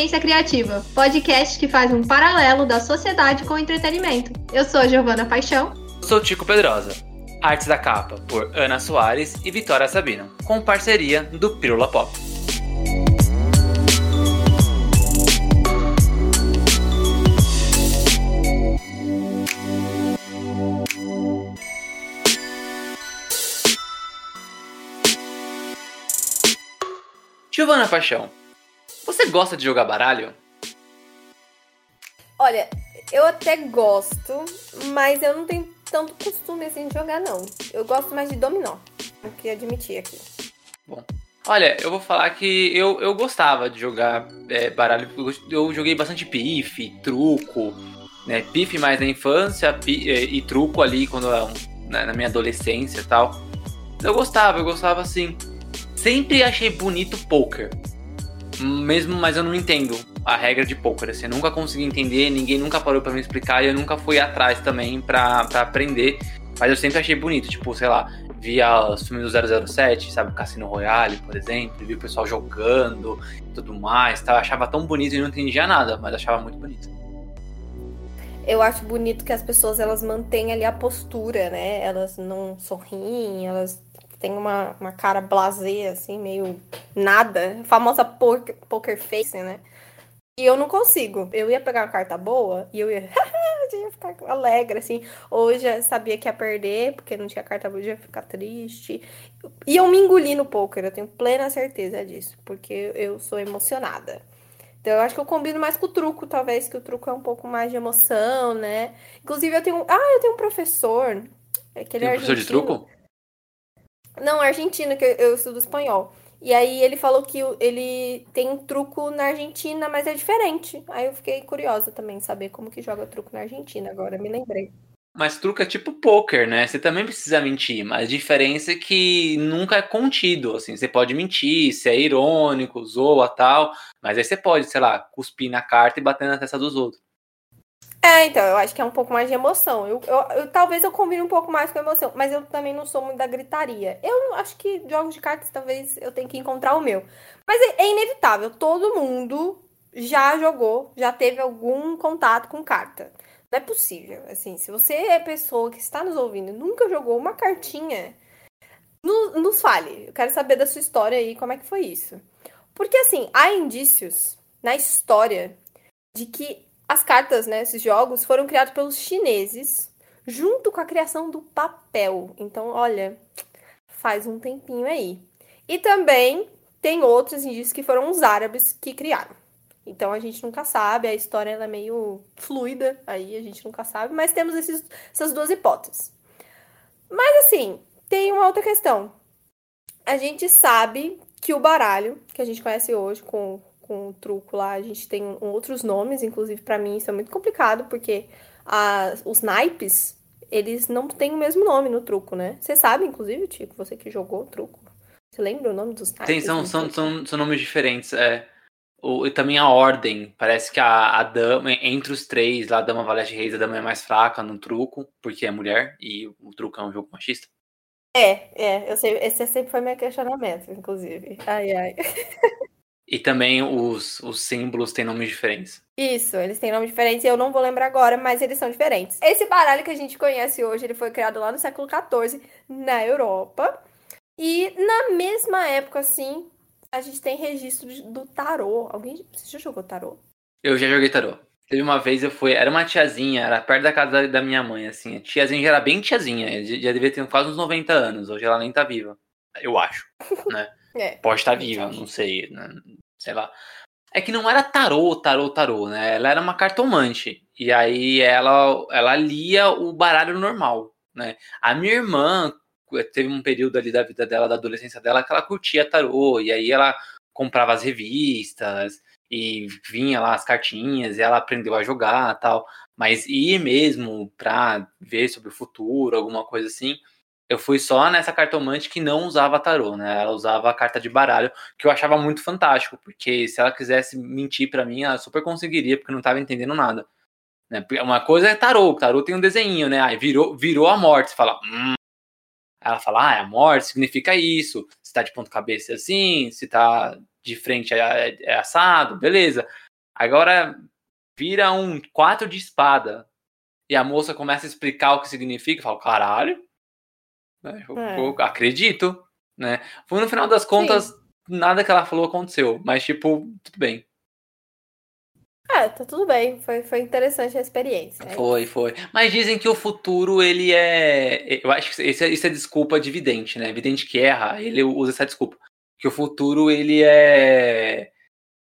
Inteligência Criativa, podcast que faz um paralelo da sociedade com o entretenimento. Eu sou Giovana Paixão. Sou Tico Pedrosa. Artes da capa por Ana Soares e Vitória Sabino, com parceria do Pirula Pop. Giovana Paixão, você gosta de jogar baralho? Olha, eu até gosto, mas eu não tenho tanto costume assim de jogar, não. Eu gosto mais de dominó, o que admitir aqui. Bom, olha, eu vou falar que eu, eu gostava de jogar é, baralho. Eu joguei bastante pife, truco, né? Pife mais na infância pi, é, e truco ali quando na, na minha adolescência e tal. Eu gostava, eu gostava assim. Sempre achei bonito poker. Mesmo, mas eu não entendo a regra de poker. Assim, eu nunca consegui entender, ninguém nunca parou para me explicar e eu nunca fui atrás também pra aprender. Mas eu sempre achei bonito, tipo, sei lá, via os filmes do 007, sabe, Cassino Royale, por exemplo, via o pessoal jogando e tudo mais, tá? Eu achava tão bonito e não entendia nada, mas achava muito bonito. Eu acho bonito que as pessoas elas mantêm ali a postura, né? Elas não sorriem, elas tem uma, uma cara blasé, assim, meio nada. A famosa poker, poker face, né? E eu não consigo. Eu ia pegar uma carta boa e eu ia, eu ia ficar alegre, assim. Hoje eu sabia que ia perder, porque não tinha carta boa, eu ia ficar triste. E eu me engoli no poker, eu tenho plena certeza disso, porque eu sou emocionada. Então eu acho que eu combino mais com o truco, talvez, que o truco é um pouco mais de emoção, né? Inclusive eu tenho. Ah, eu tenho um professor. É que ele é professor de truco? Não, argentino, que eu estudo espanhol. E aí ele falou que ele tem um truco na Argentina, mas é diferente. Aí eu fiquei curiosa também saber como que joga truco na Argentina, agora me lembrei. Mas truco é tipo poker, né? Você também precisa mentir, mas a diferença é que nunca é contido, assim. Você pode mentir, ser é irônico, zoa tal, mas aí você pode, sei lá, cuspir na carta e bater na testa dos outros. É, então, eu acho que é um pouco mais de emoção. Eu, eu, eu, talvez eu combine um pouco mais com emoção, mas eu também não sou muito da gritaria. Eu acho que jogos de cartas talvez eu tenha que encontrar o meu. Mas é, é inevitável, todo mundo já jogou, já teve algum contato com carta. Não é possível. Assim, se você é pessoa que está nos ouvindo nunca jogou uma cartinha, no, nos fale. Eu quero saber da sua história aí, como é que foi isso. Porque, assim, há indícios na história de que as cartas, né, esses jogos, foram criados pelos chineses junto com a criação do papel. Então, olha, faz um tempinho aí. E também tem outros indícios que foram os árabes que criaram. Então a gente nunca sabe, a história é meio fluida, aí a gente nunca sabe, mas temos esses, essas duas hipóteses. Mas assim, tem uma outra questão. A gente sabe que o baralho, que a gente conhece hoje com com o truco lá, a gente tem outros nomes, inclusive para mim isso é muito complicado, porque a, os naipes, eles não têm o mesmo nome no truco, né? Você sabe, inclusive, Tico, você que jogou o truco. Você lembra o nome dos naipes? Tem, são, são, são, são, nomes diferentes, é. O, e também a ordem. Parece que a, a dama, entre os três, lá, a dama valete reis, a dama é mais fraca no truco, porque é mulher, e o truco é um jogo machista. É, é, eu sei, esse sempre foi meu questionamento, inclusive. Ai, ai. E também os, os símbolos têm nomes diferentes. Isso, eles têm nomes diferentes e eu não vou lembrar agora, mas eles são diferentes. Esse baralho que a gente conhece hoje, ele foi criado lá no século XIV, na Europa. E na mesma época, assim, a gente tem registro do tarô. Alguém. Você já jogou tarô? Eu já joguei tarô. Teve uma vez eu fui, era uma tiazinha, era perto da casa da, minha mãe, assim. A tiazinha já era bem tiazinha, já devia ter quase uns 90 anos. Hoje ela nem tá viva. Eu acho, né? É, Pode estar viva, não sei, né? sei lá. É que não era tarô, tarô, tarô, né? Ela era uma cartomante. E aí ela, ela lia o baralho normal, né? A minha irmã teve um período ali da vida dela, da adolescência dela, que ela curtia tarô. E aí ela comprava as revistas e vinha lá as cartinhas e ela aprendeu a jogar tal. Mas ir mesmo pra ver sobre o futuro, alguma coisa assim, eu fui só nessa cartomante que não usava tarô, né? Ela usava a carta de baralho, que eu achava muito fantástico, porque se ela quisesse mentir para mim, ela super conseguiria, porque não tava entendendo nada. Né? Uma coisa é tarô, tarô tem um desenho, né? Aí virou, virou a morte, você fala, hum. Ela fala, ah, a morte significa isso. Se tá de ponto cabeça é assim, se tá de frente é, é assado, beleza. Agora vira um 4 de espada. E a moça começa a explicar o que significa. Eu falo, caralho. Né, eu, é. eu acredito. Né? No final das contas, Sim. nada que ela falou aconteceu. Mas, tipo, tudo bem. É, tá tudo bem. Foi, foi interessante a experiência. É foi, foi. Mas dizem que o futuro, ele é. Eu acho que isso é, isso é desculpa de vidente, né? Vidente que erra, ele usa essa desculpa. Que o futuro, ele é.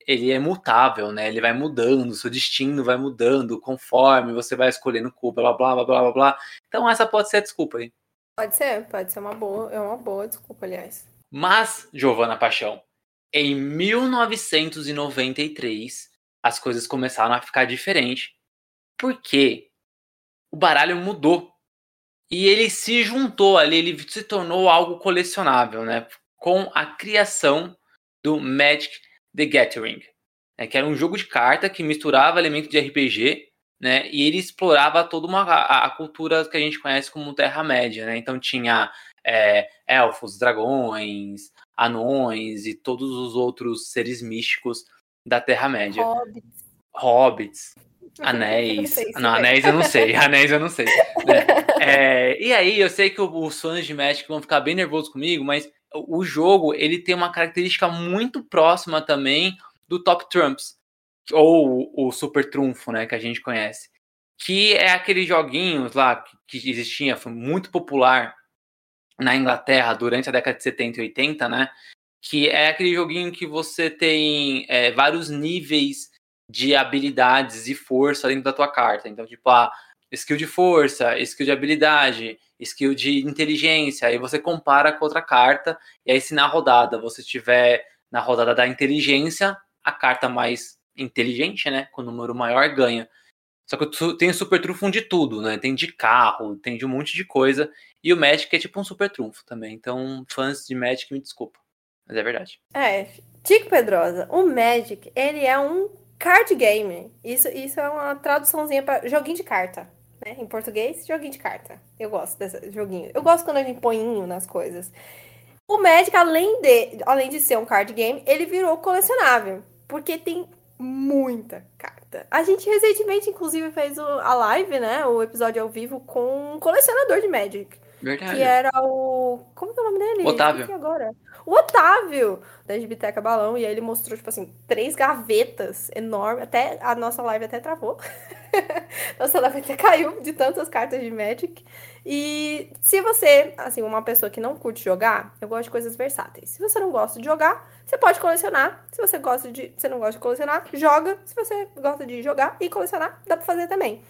Ele é mutável, né? Ele vai mudando, seu destino vai mudando conforme você vai escolhendo culpa, blá blá blá blá blá blá. Então essa pode ser a desculpa aí. Pode ser, pode ser uma boa, é uma boa desculpa, aliás. Mas, Giovana Paixão, em 1993 as coisas começaram a ficar diferentes. Porque o baralho mudou. E ele se juntou ali, ele se tornou algo colecionável, né? Com a criação do Magic the Gathering, né? que era um jogo de carta que misturava elementos de RPG, né? E ele explorava toda uma, a, a cultura que a gente conhece como Terra-média, né? Então tinha é, elfos, dragões, anões e todos os outros seres místicos da Terra-média. Hobbits. Hobbits. Anéis. Não, não anéis eu não sei. Anéis eu não sei. Né? É, e aí, eu sei que os fãs de Magic vão ficar bem nervosos comigo, mas o jogo ele tem uma característica muito próxima também do Top Trumps, ou o Super Trunfo, né, que a gente conhece. Que é aqueles joguinhos lá que, existia, foi muito popular na Inglaterra durante a década de 70 e 80, né? que é aquele joguinho que você tem é, vários níveis de habilidades e força dentro da tua carta. Então, tipo, ah, skill de força, skill de habilidade, skill de inteligência, aí você compara com outra carta, e aí se na rodada você tiver na rodada da inteligência, a carta mais inteligente, né, com o número maior ganha. Só que tem super trunfo de tudo, né? Tem de carro, tem de um monte de coisa. E o Magic é tipo um super trunfo também. Então, fãs de Magic, me desculpa. Mas é verdade. É, Tico Pedrosa, o Magic, ele é um card game. Isso, isso é uma traduçãozinha para joguinho de carta. Né? Em português, joguinho de carta. Eu gosto desse joguinho. Eu gosto quando gente põe nas coisas. O Magic, além de, além de ser um card game, ele virou colecionável. Porque tem muita carta. A gente recentemente, inclusive, fez o, a live, né? O episódio ao vivo com um colecionador de Magic. Verdade. Que era o. Como é o nome dele? Otávio. agora. O Otávio, da Gibiteca Balão. E aí ele mostrou, tipo assim, três gavetas enormes. Até a nossa live até travou. nossa live até caiu de tantas cartas de Magic. E se você, assim, uma pessoa que não curte jogar, eu gosto de coisas versáteis. Se você não gosta de jogar, você pode colecionar. Se você gosta de. Você não gosta de colecionar, joga. Se você gosta de jogar e colecionar, dá pra fazer também.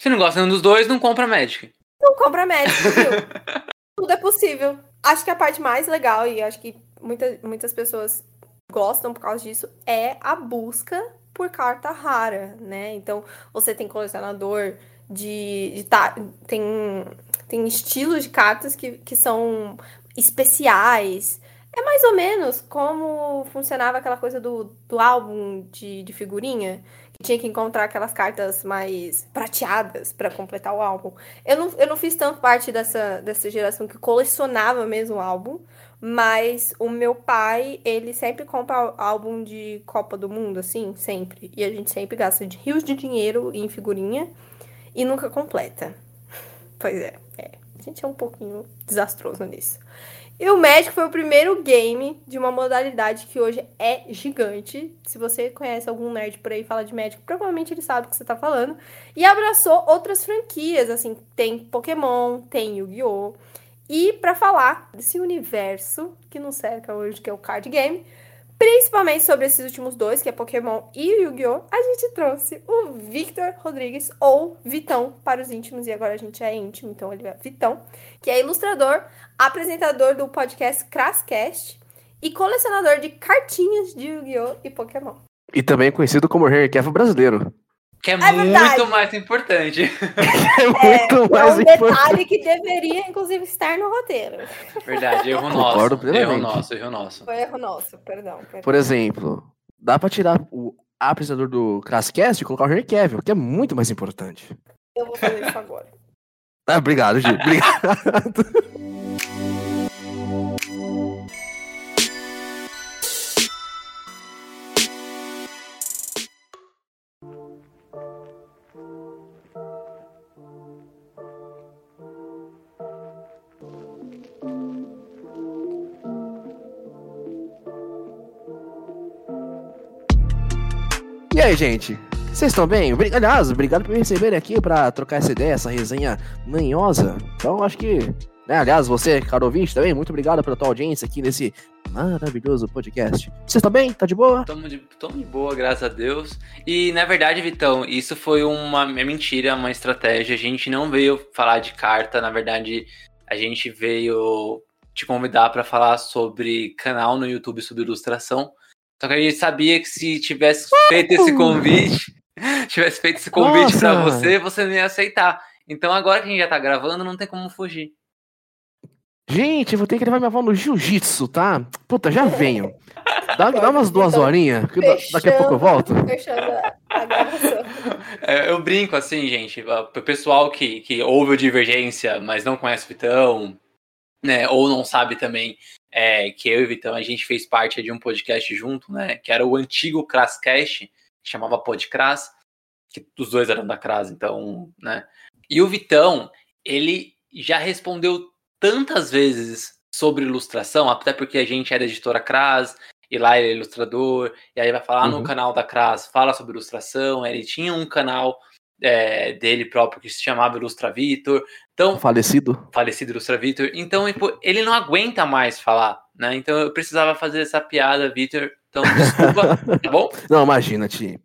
Se não gosta de um dos dois, não compra Magic. Não compra médico, viu? Tudo é possível. Acho que a parte mais legal, e acho que muita, muitas pessoas gostam por causa disso, é a busca por carta rara, né? Então, você tem colecionador de. de tem, tem estilos de cartas que, que são especiais. É mais ou menos como funcionava aquela coisa do, do álbum de, de figurinha tinha que encontrar aquelas cartas mais prateadas para completar o álbum. Eu não, eu não fiz tanto parte dessa, dessa geração que colecionava mesmo o álbum, mas o meu pai, ele sempre compra álbum de Copa do Mundo, assim, sempre. E a gente sempre gasta de rios de dinheiro em figurinha e nunca completa. Pois é, é. A gente é um pouquinho desastroso nisso. E o Magic foi o primeiro game de uma modalidade que hoje é gigante. Se você conhece algum nerd por aí e fala de Magic, provavelmente ele sabe o que você tá falando. E abraçou outras franquias, assim, tem Pokémon, tem Yu-Gi-Oh! E para falar desse universo que nos cerca hoje, que é o card game, principalmente sobre esses últimos dois, que é Pokémon e Yu-Gi-Oh!, a gente trouxe o Victor Rodrigues, ou Vitão para os íntimos, e agora a gente é íntimo, então ele é Vitão, que é ilustrador, apresentador do podcast Crasscast e colecionador de cartinhas de Yu-Gi-Oh! e Pokémon. E também conhecido como Henry Cavill brasileiro. Que é, é muito mais importante. é muito é, mais é um importante. detalhe que deveria, inclusive, estar no roteiro. Verdade, erro nosso. Erro nosso, erro nosso. Foi erro nosso, perdão, perdão. Por exemplo, dá pra tirar o apresentador do Crasscast e colocar o Henry Cavill, que é muito mais importante. Eu vou fazer isso agora. Ah, obrigado, Gi. Obrigado. aí, gente? Vocês estão bem? Aliás, obrigado por me receberem aqui para trocar essa ideia, essa resenha manhosa. Então, acho que. Né, aliás, você, caro ouvinte, também, muito obrigado pela tua audiência aqui nesse maravilhoso podcast. Vocês estão bem? Tá de boa? Tamo de, tamo de boa, graças a Deus. E, na verdade, Vitão, isso foi uma é mentira, uma estratégia. A gente não veio falar de carta, na verdade, a gente veio te convidar para falar sobre canal no YouTube sobre ilustração. Só que a gente sabia que se tivesse feito esse convite, tivesse feito esse convite para você, você não ia aceitar. Então agora que a gente já tá gravando, não tem como fugir. Gente, eu vou ter que levar minha avó no jiu-jitsu, tá? Puta, já venho. Dá, dá umas duas então, horinhas, que daqui a pouco eu volto. Fechando a gravação. É, eu brinco assim, gente, pro pessoal que, que ouve o Divergência, mas não conhece o Vitão, né, ou não sabe também é, que eu e o Vitão, a gente fez parte de um podcast junto, né, que era o antigo Crasscast, que chamava Podcrass, que os dois eram da Cras, então, né, e o Vitão, ele já respondeu tantas vezes sobre ilustração, até porque a gente é da editora Cras, e lá ele é ilustrador, e aí vai falar uhum. no canal da Cras, fala sobre ilustração, ele tinha um canal é, dele próprio que se chamava Ilustra Vitor. Então, falecido. Falecido Ilustra Vitor. Então, tipo, ele não aguenta mais falar, né? Então eu precisava fazer essa piada, Vitor. Então, desculpa, tá bom? Não, imagina, Ti.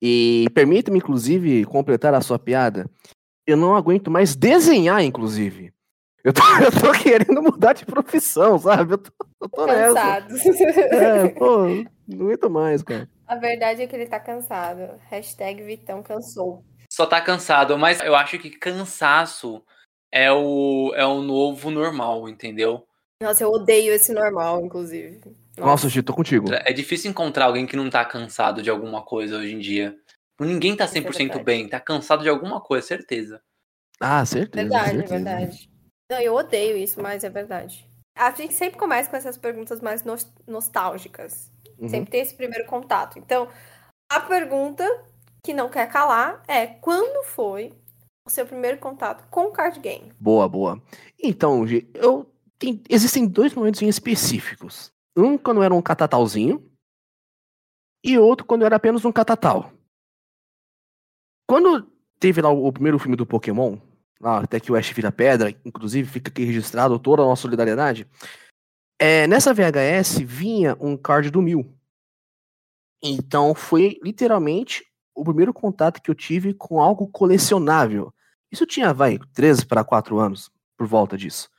E permita-me, inclusive, completar a sua piada. Eu não aguento mais desenhar, inclusive. Eu tô, eu tô querendo mudar de profissão, sabe? Eu tô, eu tô Cansado. nessa. É, pô, não aguento mais, cara. A verdade é que ele tá cansado. Hashtag Vitão cansou só tá cansado, mas eu acho que cansaço é o, é o novo normal, entendeu? Nossa, eu odeio esse normal, inclusive. Nossa, Nossa tô contigo. É difícil encontrar alguém que não tá cansado de alguma coisa hoje em dia. Ninguém tá 100% é bem, tá cansado de alguma coisa, certeza. Ah, certeza. Verdade, certeza. verdade. Não, eu odeio isso, mas é verdade. A gente sempre começa com essas perguntas mais nostálgicas. Uhum. Sempre tem esse primeiro contato. Então, a pergunta que não quer calar é quando foi o seu primeiro contato com card game? Boa, boa. Então, eu tem, existem dois momentos específicos. Um quando era um catatalzinho e outro quando era apenas um catatal. Quando teve lá o, o primeiro filme do Pokémon, lá, até que o Ash vira pedra, inclusive fica aqui registrado toda a nossa solidariedade. É, nessa VHS vinha um card do Mil. Então foi literalmente o primeiro contato que eu tive com algo colecionável. Isso tinha, vai, 13 para 4 anos, por volta disso.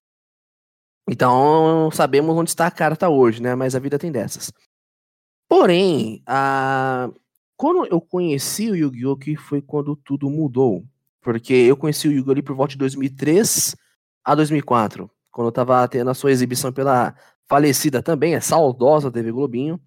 Então, sabemos onde está a carta hoje, né? Mas a vida tem dessas. Porém, a... quando eu conheci o Yu-Gi-Oh! que foi quando tudo mudou. Porque eu conheci o Yu-Gi-Oh! ali por volta de 2003 a 2004. Quando eu tava tendo a sua exibição pela falecida também, é saudosa TV Globinho.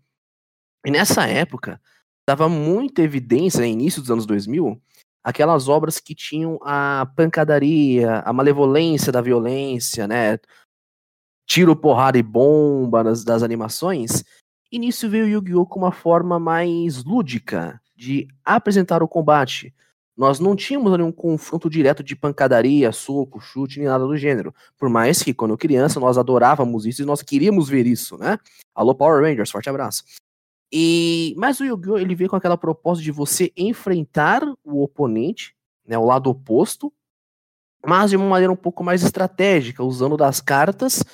E nessa época, dava muita evidência, né, início dos anos 2000, aquelas obras que tinham a pancadaria, a malevolência da violência, né? Tiro, porrada e bomba das, das animações. E nisso veio Yu-Gi-Oh! com uma forma mais lúdica de apresentar o combate. Nós não tínhamos ali um confronto direto de pancadaria, soco, chute, nem nada do gênero. Por mais que, quando criança, nós adorávamos isso e nós queríamos ver isso, né? Alô, Power Rangers, forte abraço. E mas o Yu-Gi-Oh ele veio com aquela proposta de você enfrentar o oponente, né, o lado oposto, mas de uma maneira um pouco mais estratégica, usando das cartas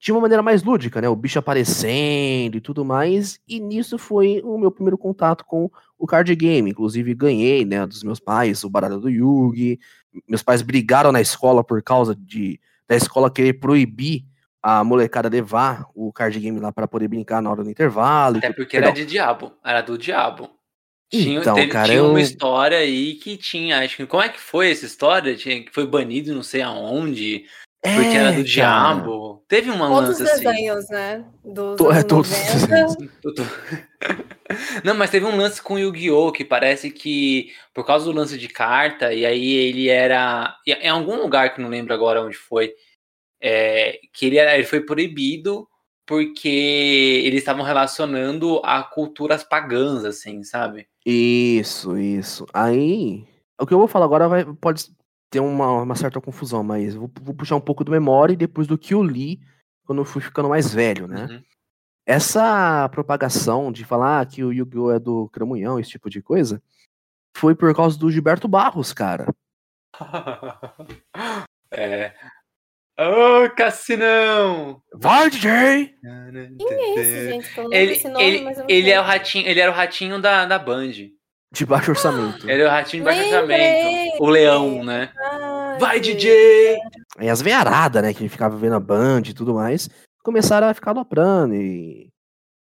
de uma maneira mais lúdica, né, o bicho aparecendo e tudo mais. E nisso foi o meu primeiro contato com o card game, inclusive ganhei, né, dos meus pais, o baralho do Yugi. Meus pais brigaram na escola por causa de da escola querer proibir a molecada levar o card game lá para poder brincar na hora do intervalo. Até porque era de diabo, era do diabo. Tinha, então, teve, cara, tinha eu... uma história aí que tinha, acho que como é que foi essa história? Tinha que foi banido não sei aonde, é, porque era do cara. diabo. Teve uma todos lance assim. desenhos, né? Dos Tô, é, todos Não, mas teve um lance com Yu-Gi-Oh! que parece que, por causa do lance de carta, e aí ele era. Em algum lugar que não lembro agora onde foi, é, que ele, ele foi proibido porque eles estavam relacionando a culturas pagãs, assim, sabe? Isso, isso. Aí, o que eu vou falar agora vai, pode ter uma, uma certa confusão, mas vou, vou, puxar um pouco do memória e depois do que eu li quando eu fui ficando mais velho, né? Uhum. essa propagação de falar que o Yu-Gi-Oh! é do Cramunhão, esse tipo de coisa, foi por causa do Gilberto Barros, cara. é. Ô, oh, Cassinão! Vai, DJ! Quem é esse, gente? Eu não ele, esse nome, ele, mas eu não ele sei. é o ratinho, ele era o ratinho da, da Band. De baixo orçamento. Ele é o ratinho de baixo orçamento. O leão, né? Ai, Vai. DJ! Aí as veiaradas, né, que ficava vendo a Band e tudo mais, começaram a ficar loprando e,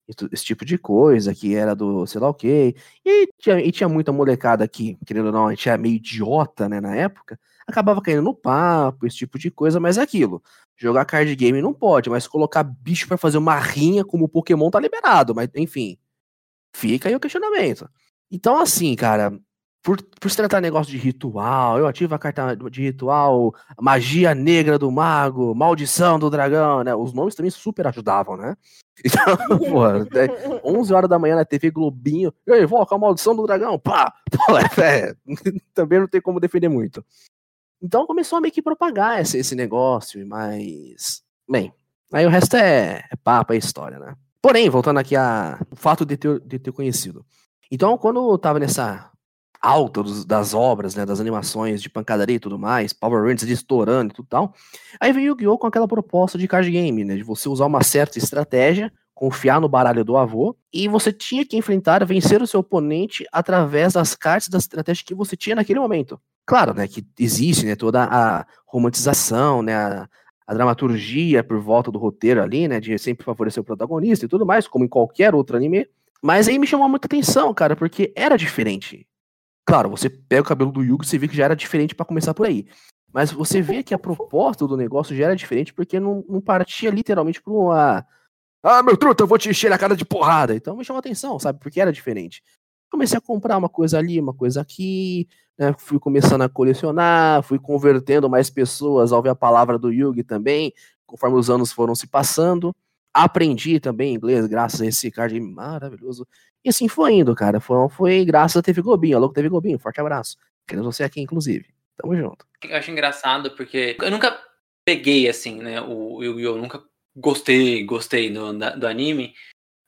e esse tipo de coisa, que era do sei lá o quê. E tinha, e tinha muita molecada que, querendo ou não, a gente era meio idiota, né, na época, acabava caindo no papo, esse tipo de coisa, mas é aquilo. Jogar card game não pode, mas colocar bicho pra fazer uma rinha como Pokémon tá liberado, mas enfim. Fica aí o questionamento. Então, assim, cara, por, por se tratar negócio de ritual, eu ativo a carta de ritual, magia negra do mago, maldição do dragão, né? Os nomes também super ajudavam, né? Então, porra, até 11 horas da manhã na TV Globinho, e aí, invoca a maldição do dragão, pá! Pô, é, também não tem como defender muito. Então começou a meio que propagar esse, esse negócio, mas. Bem, aí o resto é, é papo, é história, né? Porém, voltando aqui a o fato de ter, de ter conhecido. Então, quando eu tava nessa alta dos- das obras, né, das animações de pancadaria e tudo mais, Power Rangers estourando e tudo tal, aí veio o Yu-Gi-Oh! com aquela proposta de card game, né, de você usar uma certa estratégia, confiar no baralho do avô, e você tinha que enfrentar, vencer o seu oponente através das cartas da estratégia que você tinha naquele momento. Claro, né, que existe, né, toda a romantização, né, a, a dramaturgia por volta do roteiro ali, né, de sempre favorecer o protagonista e tudo mais, como em qualquer outro anime, mas aí me chamou muita atenção, cara, porque era diferente. Claro, você pega o cabelo do Yugi e você vê que já era diferente pra começar por aí. Mas você vê que a proposta do negócio já era diferente porque não, não partia literalmente pra uma. Ah, meu truta, eu vou te encher a cara de porrada. Então me chamou atenção, sabe? Porque era diferente. Comecei a comprar uma coisa ali, uma coisa aqui, né? Fui começando a colecionar, fui convertendo mais pessoas ao ver a palavra do Yugi também, conforme os anos foram se passando. Aprendi também inglês graças a esse card maravilhoso. E assim foi indo, cara. Foi, foi graças a TV Globinho. Alô, TV Globinho, forte abraço. Queremos você aqui, inclusive. Tamo junto. Eu acho engraçado porque eu nunca peguei assim, né? O Yu-Gi-Oh! Nunca gostei, gostei do, do anime,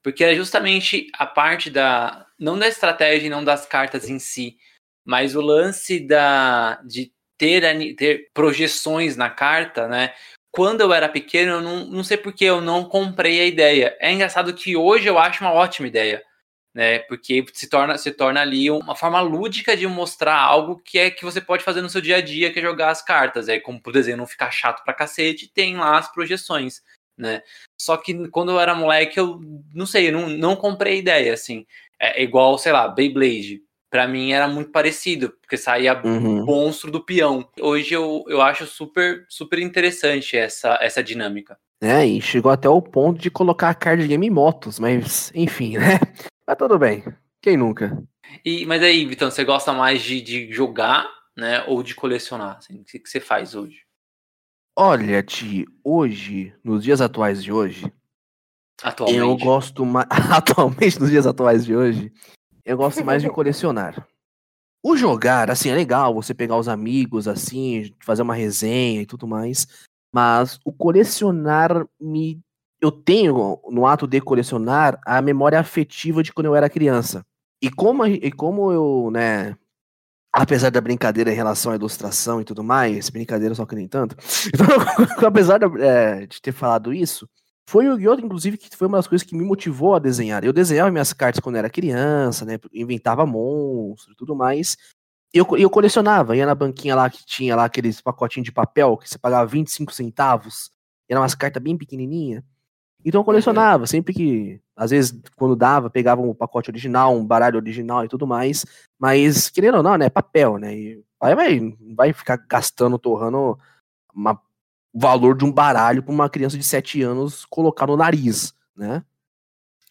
porque é justamente a parte da. Não da estratégia e não das cartas em si, mas o lance da de ter, ter projeções na carta, né? Quando eu era pequeno, eu não, não sei porque eu não comprei a ideia. É engraçado que hoje eu acho uma ótima ideia né? Porque se torna, se torna ali uma forma lúdica de mostrar algo que é que você pode fazer no seu dia a dia, que é jogar as cartas. É como pro desenho não ficar chato pra cacete, tem lá as projeções, né? Só que quando eu era moleque, eu não sei, eu não, não comprei ideia, assim. É igual, sei lá, Beyblade. Pra mim era muito parecido, porque saía Uhum. monstro do peão. Hoje eu, eu acho super, super interessante essa, essa dinâmica. É, e chegou até o ponto de colocar card game em motos, mas enfim, né? Mas tudo bem. Quem nunca? E, mas aí, Vitão, você gosta mais de, de jogar, né? Ou de colecionar? Assim, o que, que você faz hoje? Olha, Ti, hoje, nos dias atuais de hoje, Atualmente? eu gosto mais. Atualmente, nos dias atuais de hoje, eu gosto mais de colecionar. O jogar, assim, é legal você pegar os amigos, assim, fazer uma resenha e tudo mais. Mas o colecionar me. Eu tenho, no ato de colecionar, a memória afetiva de quando eu era criança. E como, e como eu, né. Apesar da brincadeira em relação à ilustração e tudo mais, brincadeira só que nem tanto. Então, apesar é, de ter falado isso, foi o Yu-Gi-Oh! inclusive, que foi uma das coisas que me motivou a desenhar. Eu desenhava minhas cartas quando era criança, né? Inventava monstros e tudo mais. Eu, eu colecionava, ia na banquinha lá que tinha lá aqueles pacotinhos de papel que você pagava 25 centavos. Eram umas cartas bem pequenininhas. Então eu colecionava, sempre que, às vezes, quando dava, pegava um pacote original, um baralho original e tudo mais. Mas, querendo ou não, né? Papel, né? E aí vai, vai ficar gastando, torrando uma o valor de um baralho para uma criança de 7 anos colocar no nariz, né?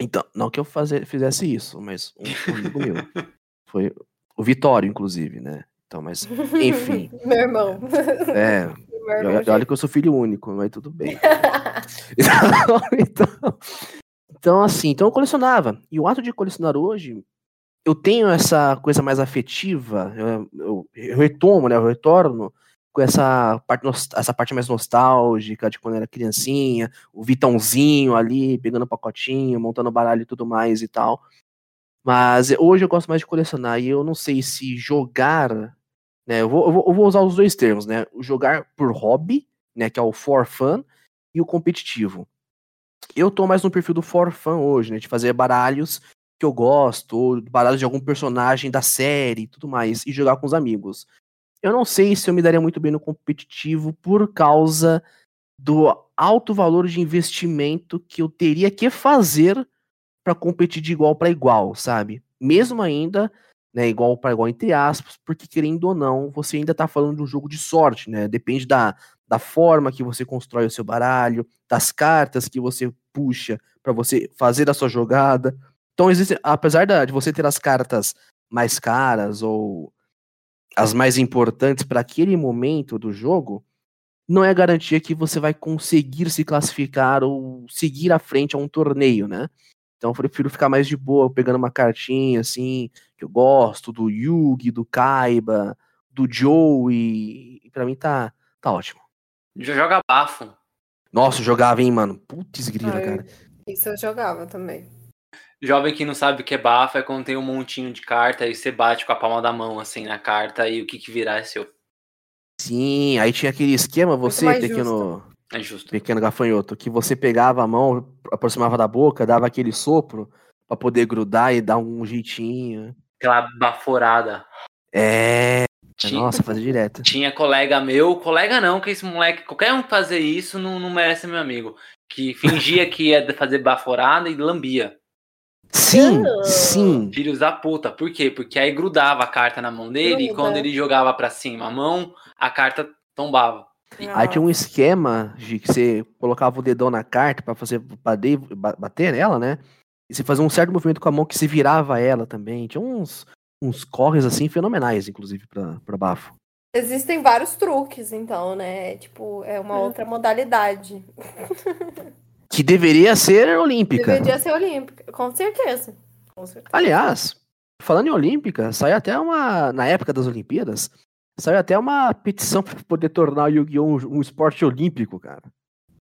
Então, não que eu fazer, fizesse isso, mas um, amigo meu. Foi o Vitório, inclusive, né? Então, mas, enfim. Meu irmão. É, olha, olha que eu sou filho único, mas tudo bem. Então, então, então, assim, então eu colecionava. E o ato de colecionar hoje, eu tenho essa coisa mais afetiva, eu, eu- eu retomo, né? Eu retorno com essa parte, essa parte mais nostálgica de quando era criancinha, o Vitãozinho ali, pegando pacotinho, montando baralho e tudo mais e tal. Mas hoje eu gosto mais de colecionar e eu não sei se jogar, né? Eu vou, eu vou, eu vou usar os dois termos, né? Jogar por hobby, né? Que é o for fun, e o competitivo. Eu tô mais no perfil do for fun hoje, né? De fazer baralhos que eu gosto, ou baralhos de algum personagem da série e tudo mais, e jogar com os amigos. Eu não sei se eu me daria muito bem no competitivo por causa do alto valor de investimento que eu teria que fazer para competir de igual para igual, sabe? Mesmo ainda, né, igual para igual entre aspas, porque querendo ou não, você ainda tá falando de um jogo de sorte, né? Depende da, da forma que você constrói o seu baralho, das cartas que você puxa para você fazer a sua jogada. Então, existe, apesar de você ter as cartas mais caras ou as mais importantes para aquele momento do jogo, não é garantia que você vai conseguir se classificar ou seguir à frente a um torneio, né? Então eu prefiro ficar mais de boa, pegando uma cartinha assim, que eu gosto, do Yugi, do Kaiba, do Joey, e pra mim tá, tá ótimo. Já joga bafo. Nossa, eu jogava, hein, mano? Putz, grila, cara. Isso eu jogava também. Jovem que não sabe o que é bafo é quando tem um montinho de carta e você bate com a palma da mão, assim, na carta e o que, que virar é seu. Sim, aí tinha aquele esquema, você, pequeno, é justo. pequeno gafanhoto, que você pegava a mão, aproximava da boca, dava aquele sopro para poder grudar e dar um jeitinho. Aquela baforada. É. Tinha, Nossa, fazia direto. Tinha colega meu, colega não, que esse moleque, qualquer um fazer isso não, não merece meu amigo. Que fingia que ia fazer baforada e lambia. Sim, sim. Filhos da puta. Por quê? Porque aí grudava a carta na mão dele Gruda. e quando ele jogava para cima a mão, a carta tombava. Aí tinha um esquema de que você colocava o dedão na carta para fazer bater, bater nela, né? E você fazia um certo movimento com a mão que se virava ela também. Tinha uns, uns corres assim fenomenais, inclusive, para bafo. Existem vários truques, então, né? Tipo, é uma outra modalidade. Que deveria ser olímpica. Deveria ser olímpica, com certeza. Com certeza. Aliás, falando em olímpica, saiu até uma. Na época das Olimpíadas, saiu até uma petição para poder tornar o Yu-Gi-Oh! Um, um, esporte olímpico, cara.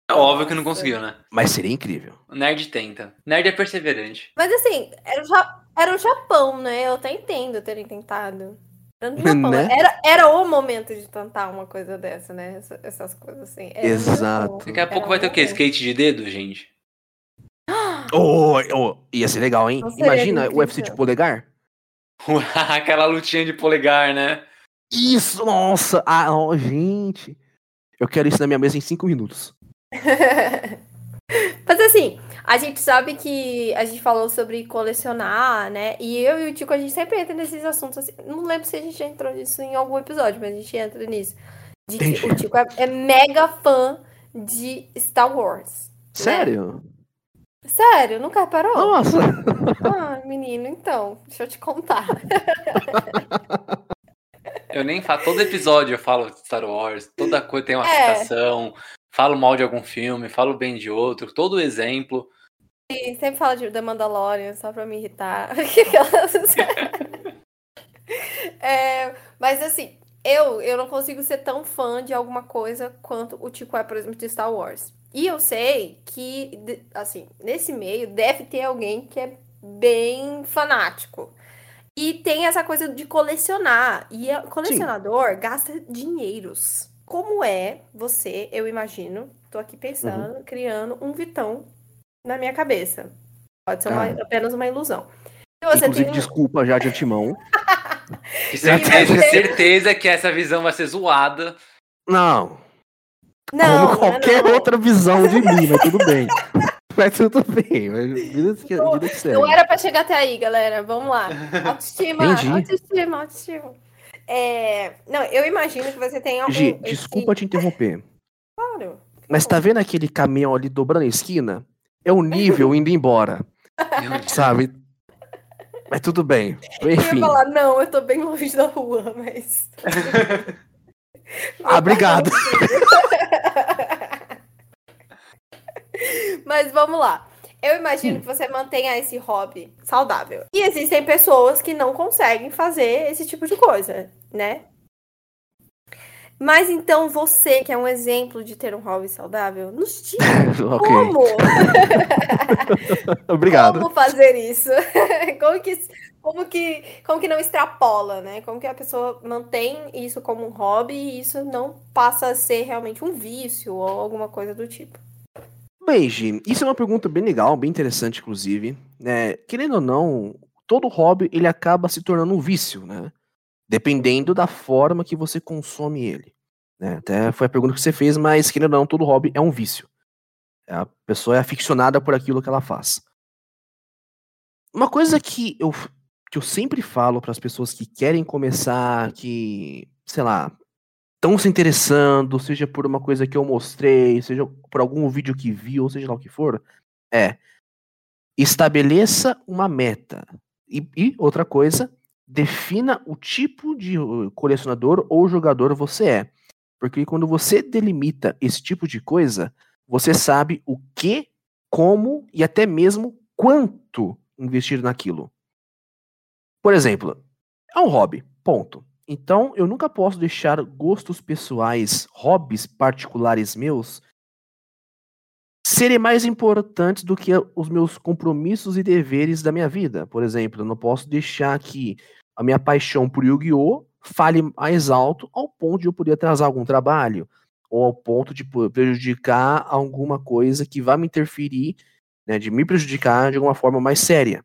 É óbvio que não conseguiu, né? Mas seria incrível. O nerd tenta. O nerd é perseverante. Mas assim, era o, era o Japão, né? Eu até entendo terem tentado. Né? Era, era o momento de tentar uma coisa dessa, né? Essas, essas coisas assim. Era Exato. Daqui a pouco vai ter o quê? Skate de dedo, gente? Oh, oh, ia ser legal, hein? Imagina o UFC de polegar. Aquela lutinha de polegar, né? Isso, nossa! Ah, oh, gente. Eu quero isso na minha mesa em cinco minutos. Mas assim, a gente sabe que a gente falou sobre colecionar, né? E eu e o Tico, a gente sempre entra nesses assuntos. Assim, não lembro se a gente entrou nisso em algum episódio, mas a gente entra nisso. De que o Tico é, é, mega fã de Star Wars. Sério? Né? Sério? Nunca reparou? Nossa! Ah, menino, então, deixa eu te contar. Eu nem falo, todo episódio eu falo de Star Wars, toda coisa tem uma é. citação, falo mal de algum filme, falo bem de outro, todo exemplo. E sempre fala de The Mandalorian, só pra me irritar. é, mas assim, eu, eu não consigo ser tão fã de alguma coisa quanto o Tico é, por exemplo, de Star Wars. E eu sei que, assim, nesse meio deve ter alguém que é bem fanático. E tem essa coisa de colecionar. E o colecionador Sim. gasta dinheiros como é você, eu imagino, tô aqui pensando, uhum. criando um Vitão na minha cabeça. Pode ser uma, ah. apenas uma ilusão. Inclusive, um... desculpa já de antemão. certeza, certeza que essa visão vai ser zoada. Não. Não. Como qualquer não. outra visão de mim, mas tudo bem. Mas tudo bem. Vida que, vida que não era pra chegar até aí, galera. Vamos lá. Autoestima, Entendi. autoestima, autoestima. É... Não, eu imagino que você tem algum. Gi, desculpa te interromper. Claro. Mas tá vendo aquele caminhão ali dobrando a esquina? É o nível indo embora. sabe? Mas tudo bem. Enfim. Eu ia falar, não, eu tô bem longe da rua, mas. ah, obrigado. mas vamos lá. Eu imagino que você mantenha esse hobby saudável. E existem pessoas que não conseguem fazer esse tipo de coisa, né? Mas então você, que é um exemplo de ter um hobby saudável, nos diga como. Obrigado. Como fazer isso? como que, como que, como que não extrapola, né? Como que a pessoa mantém isso como um hobby e isso não passa a ser realmente um vício ou alguma coisa do tipo? Gi, isso é uma pergunta bem legal, bem interessante, inclusive. É, querendo ou não, todo hobby ele acaba se tornando um vício, né? Dependendo da forma que você consome ele. Né? Até foi a pergunta que você fez, mas querendo ou não, todo hobby é um vício. A pessoa é aficionada por aquilo que ela faz. Uma coisa que eu, que eu sempre falo para as pessoas que querem começar, que, sei lá, estão se interessando, seja por uma coisa que eu mostrei, seja por algum vídeo que viu, ou seja lá o que for, é estabeleça uma meta. E, e outra coisa, defina o tipo de uh, colecionador ou jogador você é. Porque quando você delimita esse tipo de coisa, você sabe o que, como e até mesmo quanto investir naquilo. Por exemplo, é um hobby, ponto. Então, eu nunca posso deixar gostos pessoais, hobbies particulares meus, serem mais importantes do que os meus compromissos e deveres da minha vida. Por exemplo, eu não posso deixar que a minha paixão por Yu-Gi-Oh! fale mais alto ao ponto de eu poder atrasar algum trabalho, ou ao ponto de prejudicar alguma coisa que vá me interferir, né, de me prejudicar de alguma forma mais séria.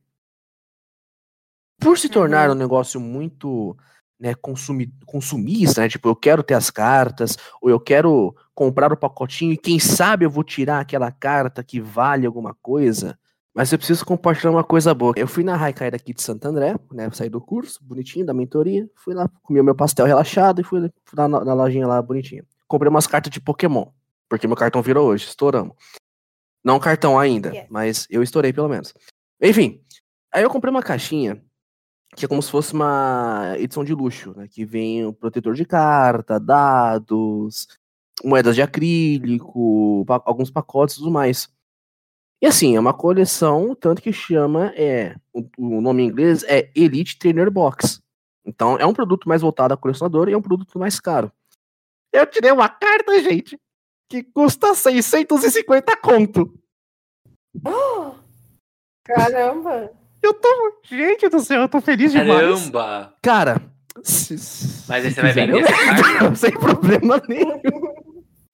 Por se tornar uhum. um negócio muito né, consumi consumista, né, tipo, eu quero ter as cartas, ou eu quero comprar o pacotinho e quem sabe eu vou tirar aquela carta que vale alguma coisa, mas eu preciso compartilhar uma coisa boa. Eu fui na Raikai daqui de Santo André, né? Saí do curso, bonitinho, da mentoria. Fui lá, comi o meu pastel relaxado e fui, lá na, na lojinha lá, bonitinha. Comprei umas cartas de Pokémon, porque meu cartão virou hoje, estouramos. Não cartão ainda, yeah. mas eu estourei pelo menos. Enfim, aí eu comprei uma caixinha que é como se fosse uma edição de luxo, né? Que vem o protetor de carta, dados, moedas de acrílico, alguns pacotes e tudo mais. E assim, é uma coleção, tanto que chama, é, o, o, nome em inglês é Elite Trainer Box. Então é um produto mais voltado a colecionador e é um produto mais caro. Eu tirei uma carta, gente, que custa 650 conto. Oh, caramba! Eu tô. Gente do céu, eu tô feliz demais. Caramba! Cara. Mas aí você vai vender essa carta? Sem problema nenhum.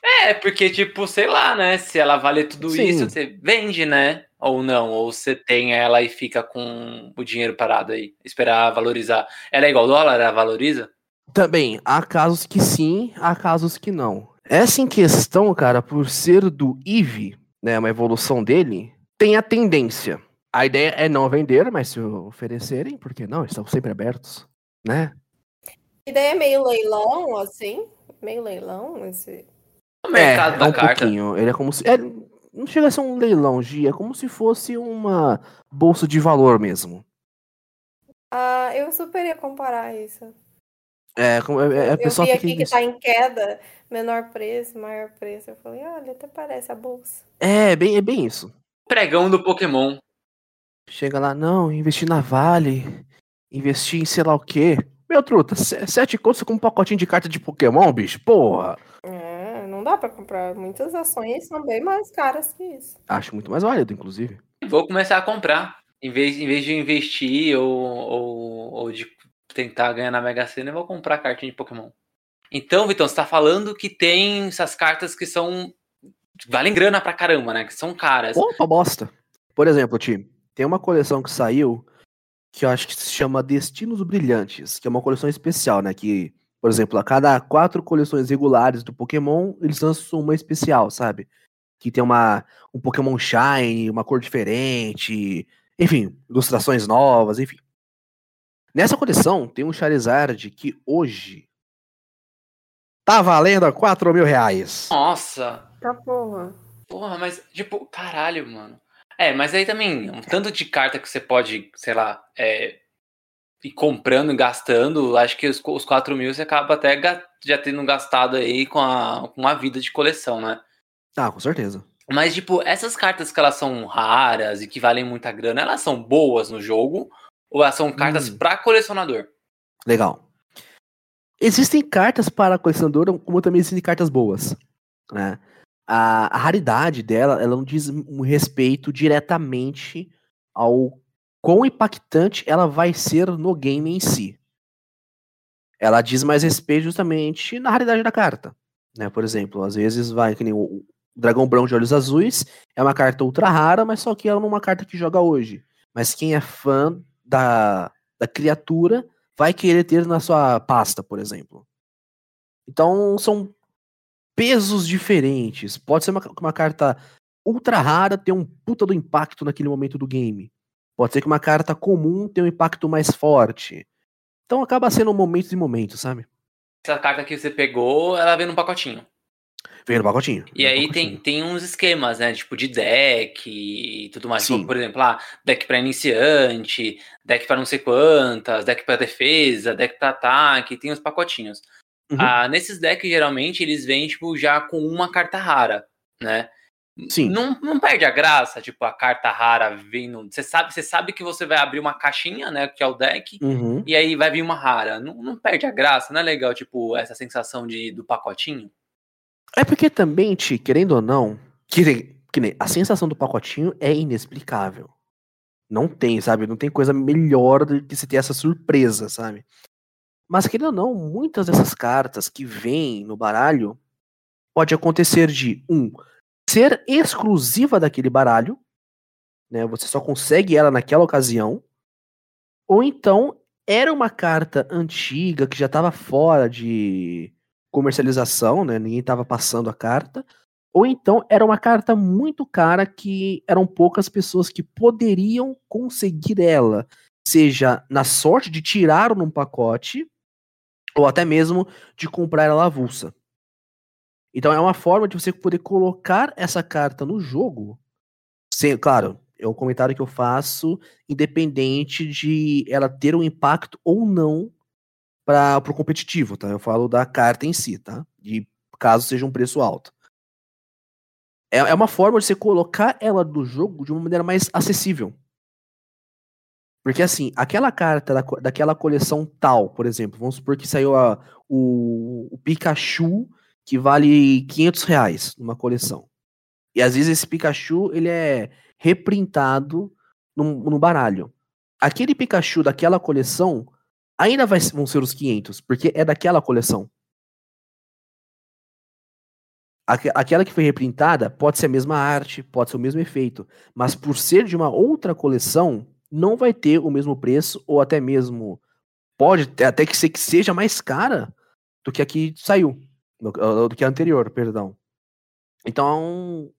É, porque, tipo, sei lá, né? Se ela vale tudo Sim. isso, você vende, né? Ou não, ou você tem ela e fica com o dinheiro parado aí, esperar valorizar. Ela é igual dólar, ela valoriza? Também, há casos que sim, há casos que não. Essa em questão, cara, por ser do EVE, né, uma evolução dele, tem a tendência. A ideia é não vender, mas se oferecerem, por que não? Estão sempre abertos, né? A ideia é meio leilão, assim? Meio leilão, esse... O mercado é, da é um carta. pouquinho. Ele é como se. É, não chega a ser um leilão, Gi. É como se fosse uma bolsa de valor mesmo. Ah, eu super ia comparar isso. É, é, é a pessoa eu vi aqui que tá em queda, menor preço, maior preço. Eu falei, olha, até parece a bolsa. É, bem, é bem isso. Pregão do Pokémon. Chega lá, não, investir na Vale, investir em sei lá o quê. Meu truta, sete contos com um pacotinho de carta de Pokémon, bicho, porra. É, não dá para comprar. Muitas ações são bem mais caras que isso. Acho muito mais válido, inclusive. Vou começar a comprar. Em vez, em vez de investir ou, ou, ou de tentar ganhar na Mega Sena, eu vou comprar cartinha de Pokémon. Então, Vitão, você tá falando que tem essas cartas que são. valem grana pra caramba, né? Que são caras. Opa, bosta. Por exemplo, Tim, tem uma coleção que saiu que eu acho que se chama Destinos Brilhantes, que é uma coleção especial, né? Que, por exemplo, a cada quatro coleções regulares do Pokémon, eles lançam uma especial, sabe? Que tem uma, um Pokémon Shine, uma cor diferente, enfim, ilustrações novas, enfim. Nessa coleção tem um Charizard que hoje tá valendo a 4 mil reais. Nossa! Tá porra. Porra, mas, tipo, caralho, mano. É, mas aí também, um tanto de carta que você pode, sei lá, é, ir comprando e gastando, acho que os, os 4 mil você acaba até já tendo gastado aí com a, com a vida de coleção, né? Ah, com certeza. Mas, tipo, essas cartas que elas são raras e que valem muita grana, elas são boas no jogo ou elas são cartas hum. para colecionador? Legal. existem cartas para colecionador, como também existem cartas boas. Né? A, a, raridade dela, ela não diz um respeito diretamente ao quão impactante ela vai ser no game em si. Ela diz mais respeito justamente na raridade da carta. Né? Por exemplo, às vezes vai que nem o Dragão Brown de Olhos Azuis, é uma carta ultra rara, mas só que ela não é uma carta que joga hoje. Mas quem é fã da, da criatura vai querer ter na sua pasta, por exemplo. Então são pesos diferentes. Pode ser uma, uma carta ultra rara ter um puta do impacto naquele momento do game. Pode ser que uma carta comum tenha um impacto mais forte. Então acaba sendo momentos e momentos, sabe? Essa carta que você pegou, ela vem num pacotinho. Vem no pacotinho. E aí Tem, tem uns esquemas, né? Tipo de deck e tudo mais. Sim. Tipo, por exemplo, ah, deck para iniciante, deck para não sei quantas, deck para defesa, deck para ataque, tem os pacotinhos. Uhum. Ah, nesses decks, geralmente, eles vêm, tipo, já com uma carta rara, né? Sim. Não, não perde a graça, tipo, a carta rara vindo. Você sabe, você sabe que você vai abrir uma caixinha, né? Que é o deck, uhum. e aí vai vir uma rara. Não, não perde a graça, não é legal, tipo, essa sensação de, do pacotinho? É porque também, Ti, querendo ou não, que, que nem, a sensação do pacotinho é inexplicável. Não tem, sabe? Não tem coisa melhor do que se ter essa surpresa, sabe? Mas querendo ou não, muitas dessas cartas que vêm no baralho pode acontecer de um ser exclusiva daquele baralho, né? Você só consegue ela naquela ocasião, ou então era uma carta antiga que já estava fora de comercialização, né? Ninguém estava passando a carta, ou então era uma carta muito cara que eram poucas pessoas que poderiam conseguir ela, seja na sorte de tirar num pacote, ou até mesmo de comprar ela avulsa. Então é uma forma de você poder colocar essa carta no jogo. Sem, claro, é um comentário que eu faço, independente de ela ter um impacto ou não para o competitivo, tá? Eu falo da carta em si, tá? De caso seja um preço alto. É, é uma forma de você colocar ela no jogo de uma maneira mais acessível. Porque assim, aquela carta da, daquela coleção tal, por exemplo, vamos supor que saiu a, o, o Pikachu que vale 500 reais numa coleção. E às vezes esse Pikachu ele é reprintado no, no baralho. Aquele Pikachu daquela coleção ainda vai, vão ser os 500, porque é daquela coleção. Aquela que foi reprintada pode ser a mesma arte, pode ser o mesmo efeito, mas por ser de uma outra coleção, não vai ter o mesmo preço, ou até mesmo pode até que, ser que seja mais cara do que a que saiu, do, do que a anterior, perdão. Então,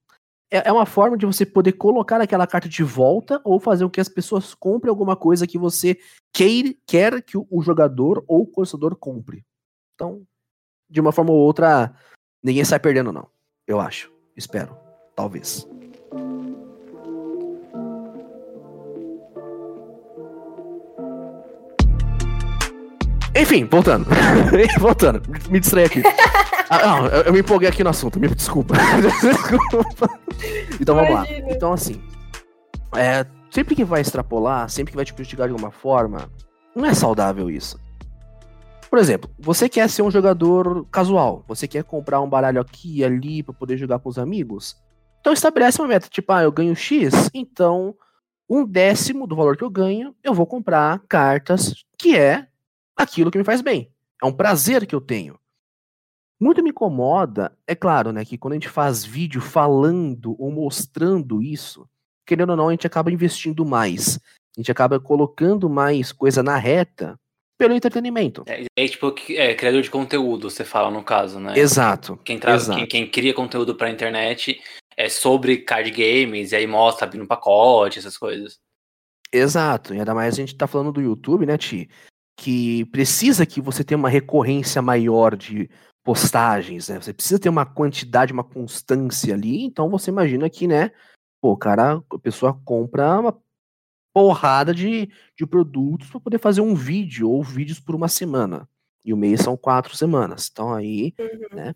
é, é uma forma de você poder colocar aquela carta de volta ou fazer com que as pessoas comprem alguma coisa que você queir, quer que o, o jogador ou o colecionador compre. Então, de uma forma ou outra, ninguém sai perdendo, não. Eu acho. Espero. Talvez. Enfim, voltando. voltando. Me distraí aqui. Ah, não, eu, eu, me empolguei aqui no assunto, me desculpa. desculpa. Então vamos lá. Então, assim. É, sempre que vai extrapolar, sempre que vai te prejudicar de alguma forma, não é saudável isso. Por exemplo, você quer ser um jogador casual, você quer comprar um baralho aqui e ali para poder jogar com os amigos. Então estabelece uma meta, tipo, ah, eu ganho X, então um décimo do valor que eu ganho, eu vou comprar cartas que é aquilo que me faz bem. É um prazer que eu tenho. Muito me incomoda, é claro, né, que quando a gente faz vídeo falando ou mostrando isso, querendo ou não, a gente acaba investindo mais. A gente acaba colocando mais coisa na reta pelo entretenimento. É, é tipo, é, criador de conteúdo, você fala no caso, né? Exato. Quem, tra... exato. quem, quem cria conteúdo pra internet é sobre card games, e aí mostra abrindo pacote, essas coisas. Exato, e ainda mais a gente tá falando do YouTube, né, Ti? Que precisa que você tenha uma recorrência maior de postagens, né? Você precisa ter uma quantidade, uma constância ali. Então você imagina que, né? Pô, cara, a pessoa compra uma porrada de, de produtos para poder fazer um vídeo ou vídeos por uma semana. E o mês são quatro semanas. Então aí, uhum. né?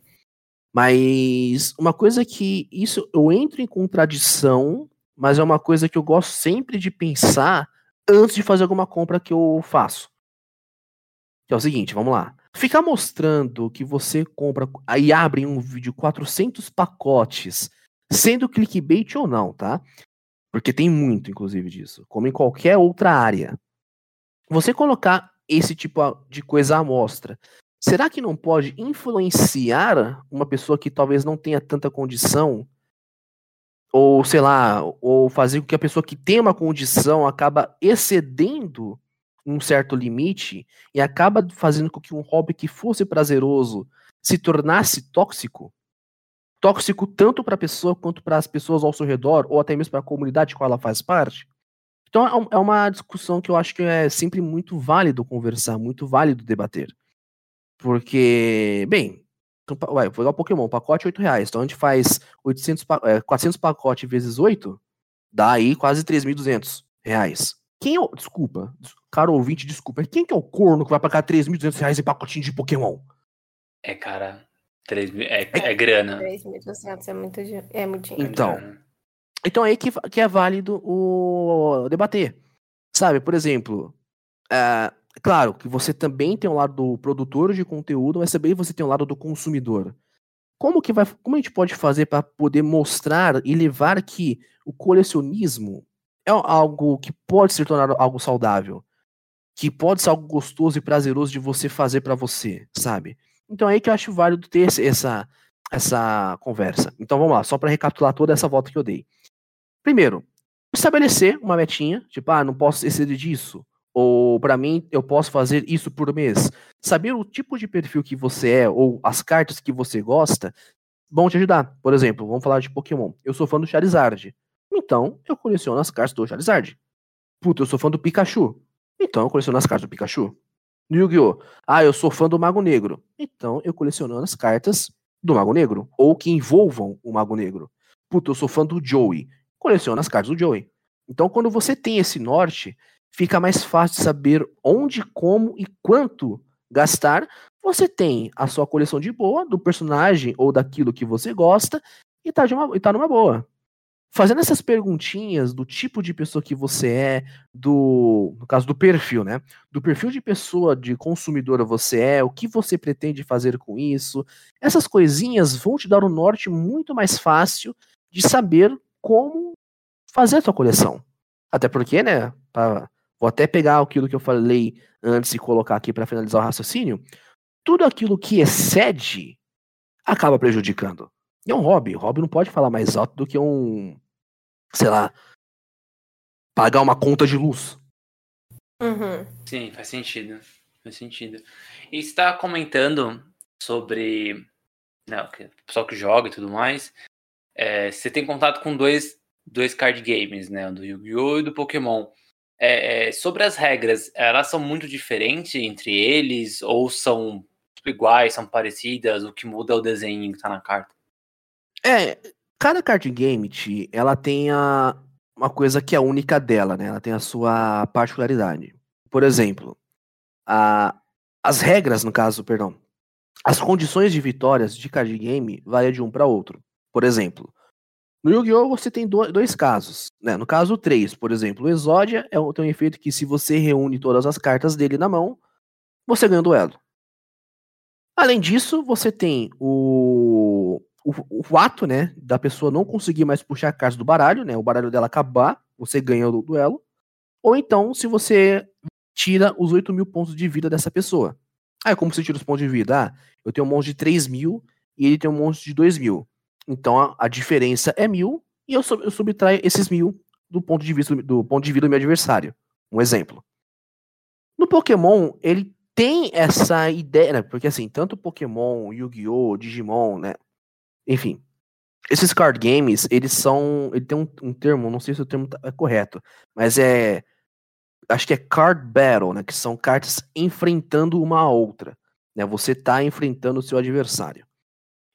Mas uma coisa que isso eu entro em contradição, mas é uma coisa que eu gosto sempre de pensar antes de fazer alguma compra que eu faço. Que é o seguinte, vamos lá. ficar mostrando que você compra aí abre um vídeo 400 pacotes, sendo clickbait ou não, tá? Porque tem muito, inclusive, disso, como em qualquer outra área. Você colocar esse tipo de coisa à mostra, será que não pode influenciar uma pessoa que talvez não tenha tanta condição ou sei lá, ou fazer com que a pessoa que tem uma condição acaba excedendo um certo limite e acaba fazendo com que um hobby que fosse prazeroso se tornasse tóxico, tóxico tanto para a pessoa quanto para as pessoas ao seu redor ou até mesmo para a comunidade com ela faz parte. Então é, é uma discussão que eu acho que é sempre muito válido conversar, muito válido debater. Porque, bem, Ué, vou pegar o Pokémon, pacote 8 reais. Então a gente faz 800, é, 400 pacotes vezes 8, dá aí quase 3.200 reais. Quem é o, desculpa, cara ouvinte, desculpa, quem que é o corno que vai pagar 3.200 reais em pacotinho de Pokémon? É, cara, 3, é, é, é grana. 3.200 é muito, é muito dinheiro. Então, então é aí que, que é válido o debater. Sabe, por exemplo, uh, Claro que você também tem um lado do produtor de conteúdo, mas também você tem um lado do consumidor. Como que vai, como a gente pode fazer para poder mostrar e levar que o colecionismo é algo que pode se tornar algo saudável, que pode ser algo gostoso e prazeroso de você fazer para você, sabe? Então é aí que eu acho válido ter essa essa conversa. Então vamos lá, só para recapitular toda essa volta que eu dei. Primeiro, estabelecer uma metinha, tipo, ah, não posso exceder disso. Ou para mim, eu posso fazer isso por mês. Saber o tipo de perfil que você é ou as cartas que você gosta vão te ajudar. Por exemplo, vamos falar de Pokémon. Eu sou fã do Charizard. Então, eu coleciono as cartas do Charizard. Puta, eu sou fã do Pikachu. Então, eu coleciono as cartas do Pikachu. No Yu-Gi-Oh! Ah, eu sou fã do Mago Negro. Então, eu coleciono as cartas do Mago Negro. Ou que envolvam o Mago Negro. Puta, eu sou fã do Joey. Coleciono as cartas do Joey. Então, quando você tem esse norte, fica mais fácil saber onde, como e quanto gastar. Você tem a sua coleção de boa do personagem ou daquilo que você gosta e tá, uma, e tá numa boa. Fazendo essas perguntinhas do tipo de pessoa que você é, do no caso do perfil, né? Do perfil de pessoa de consumidora você é, o que você pretende fazer com isso. Essas coisinhas vão te dar um norte muito mais fácil de saber como fazer a sua coleção. Até porque, né, pra Vou até pegar aquilo que eu falei antes e colocar aqui para finalizar o raciocínio. Tudo aquilo que excede acaba prejudicando. E é um hobby. O hobby não pode falar mais alto do que um, sei lá, pagar uma conta de luz. Uhum. Sim, faz sentido. Faz sentido. E está comentando sobre né, o pessoal que joga e tudo mais. É, você tem contato com dois, dois card games, né? Do Yu-Gi-Oh! e do Pokémon. É, é, sobre as regras, elas são muito diferentes entre eles ou são iguais, são parecidas? O que muda é o desenho que tá na carta? É, cada card game, ela tem a, uma coisa que é única dela, né? Ela tem a sua particularidade. Por exemplo, a, as regras, no caso, perdão, as condições de vitórias de card game variam de um para outro. Por exemplo, no Yu-Gi-Oh! você tem dois casos. Né? No caso 3, por exemplo, o Exódia é um, tem um efeito que se você reúne todas as cartas dele na mão, você ganha o duelo. Além disso, você tem o, o, o, ato, né, da pessoa não conseguir mais puxar cartas do baralho, né, o baralho dela acabar, você ganha o duelo. Ou então, se você tira os 8 mil pontos de vida dessa pessoa. Ah, como você tira os pontos de vida? Ah, eu tenho um monte de 3 mil e ele tem um monte de 2 mil. Então a, a diferença é mil e eu, eu subtraio esses mil do ponto de vista do ponto de vista do meu adversário. Um exemplo. No Pokémon, ele tem essa ideia, né? Porque assim, tanto Pokémon, Yu-Gi-Oh!, Digimon, né? Enfim, esses card games, eles são. Ele tem um, um termo, não sei se o termo tá, é correto, mas é. Acho que é card battle, né? Que são cartas enfrentando uma a outra. Né? Você tá enfrentando o seu adversário.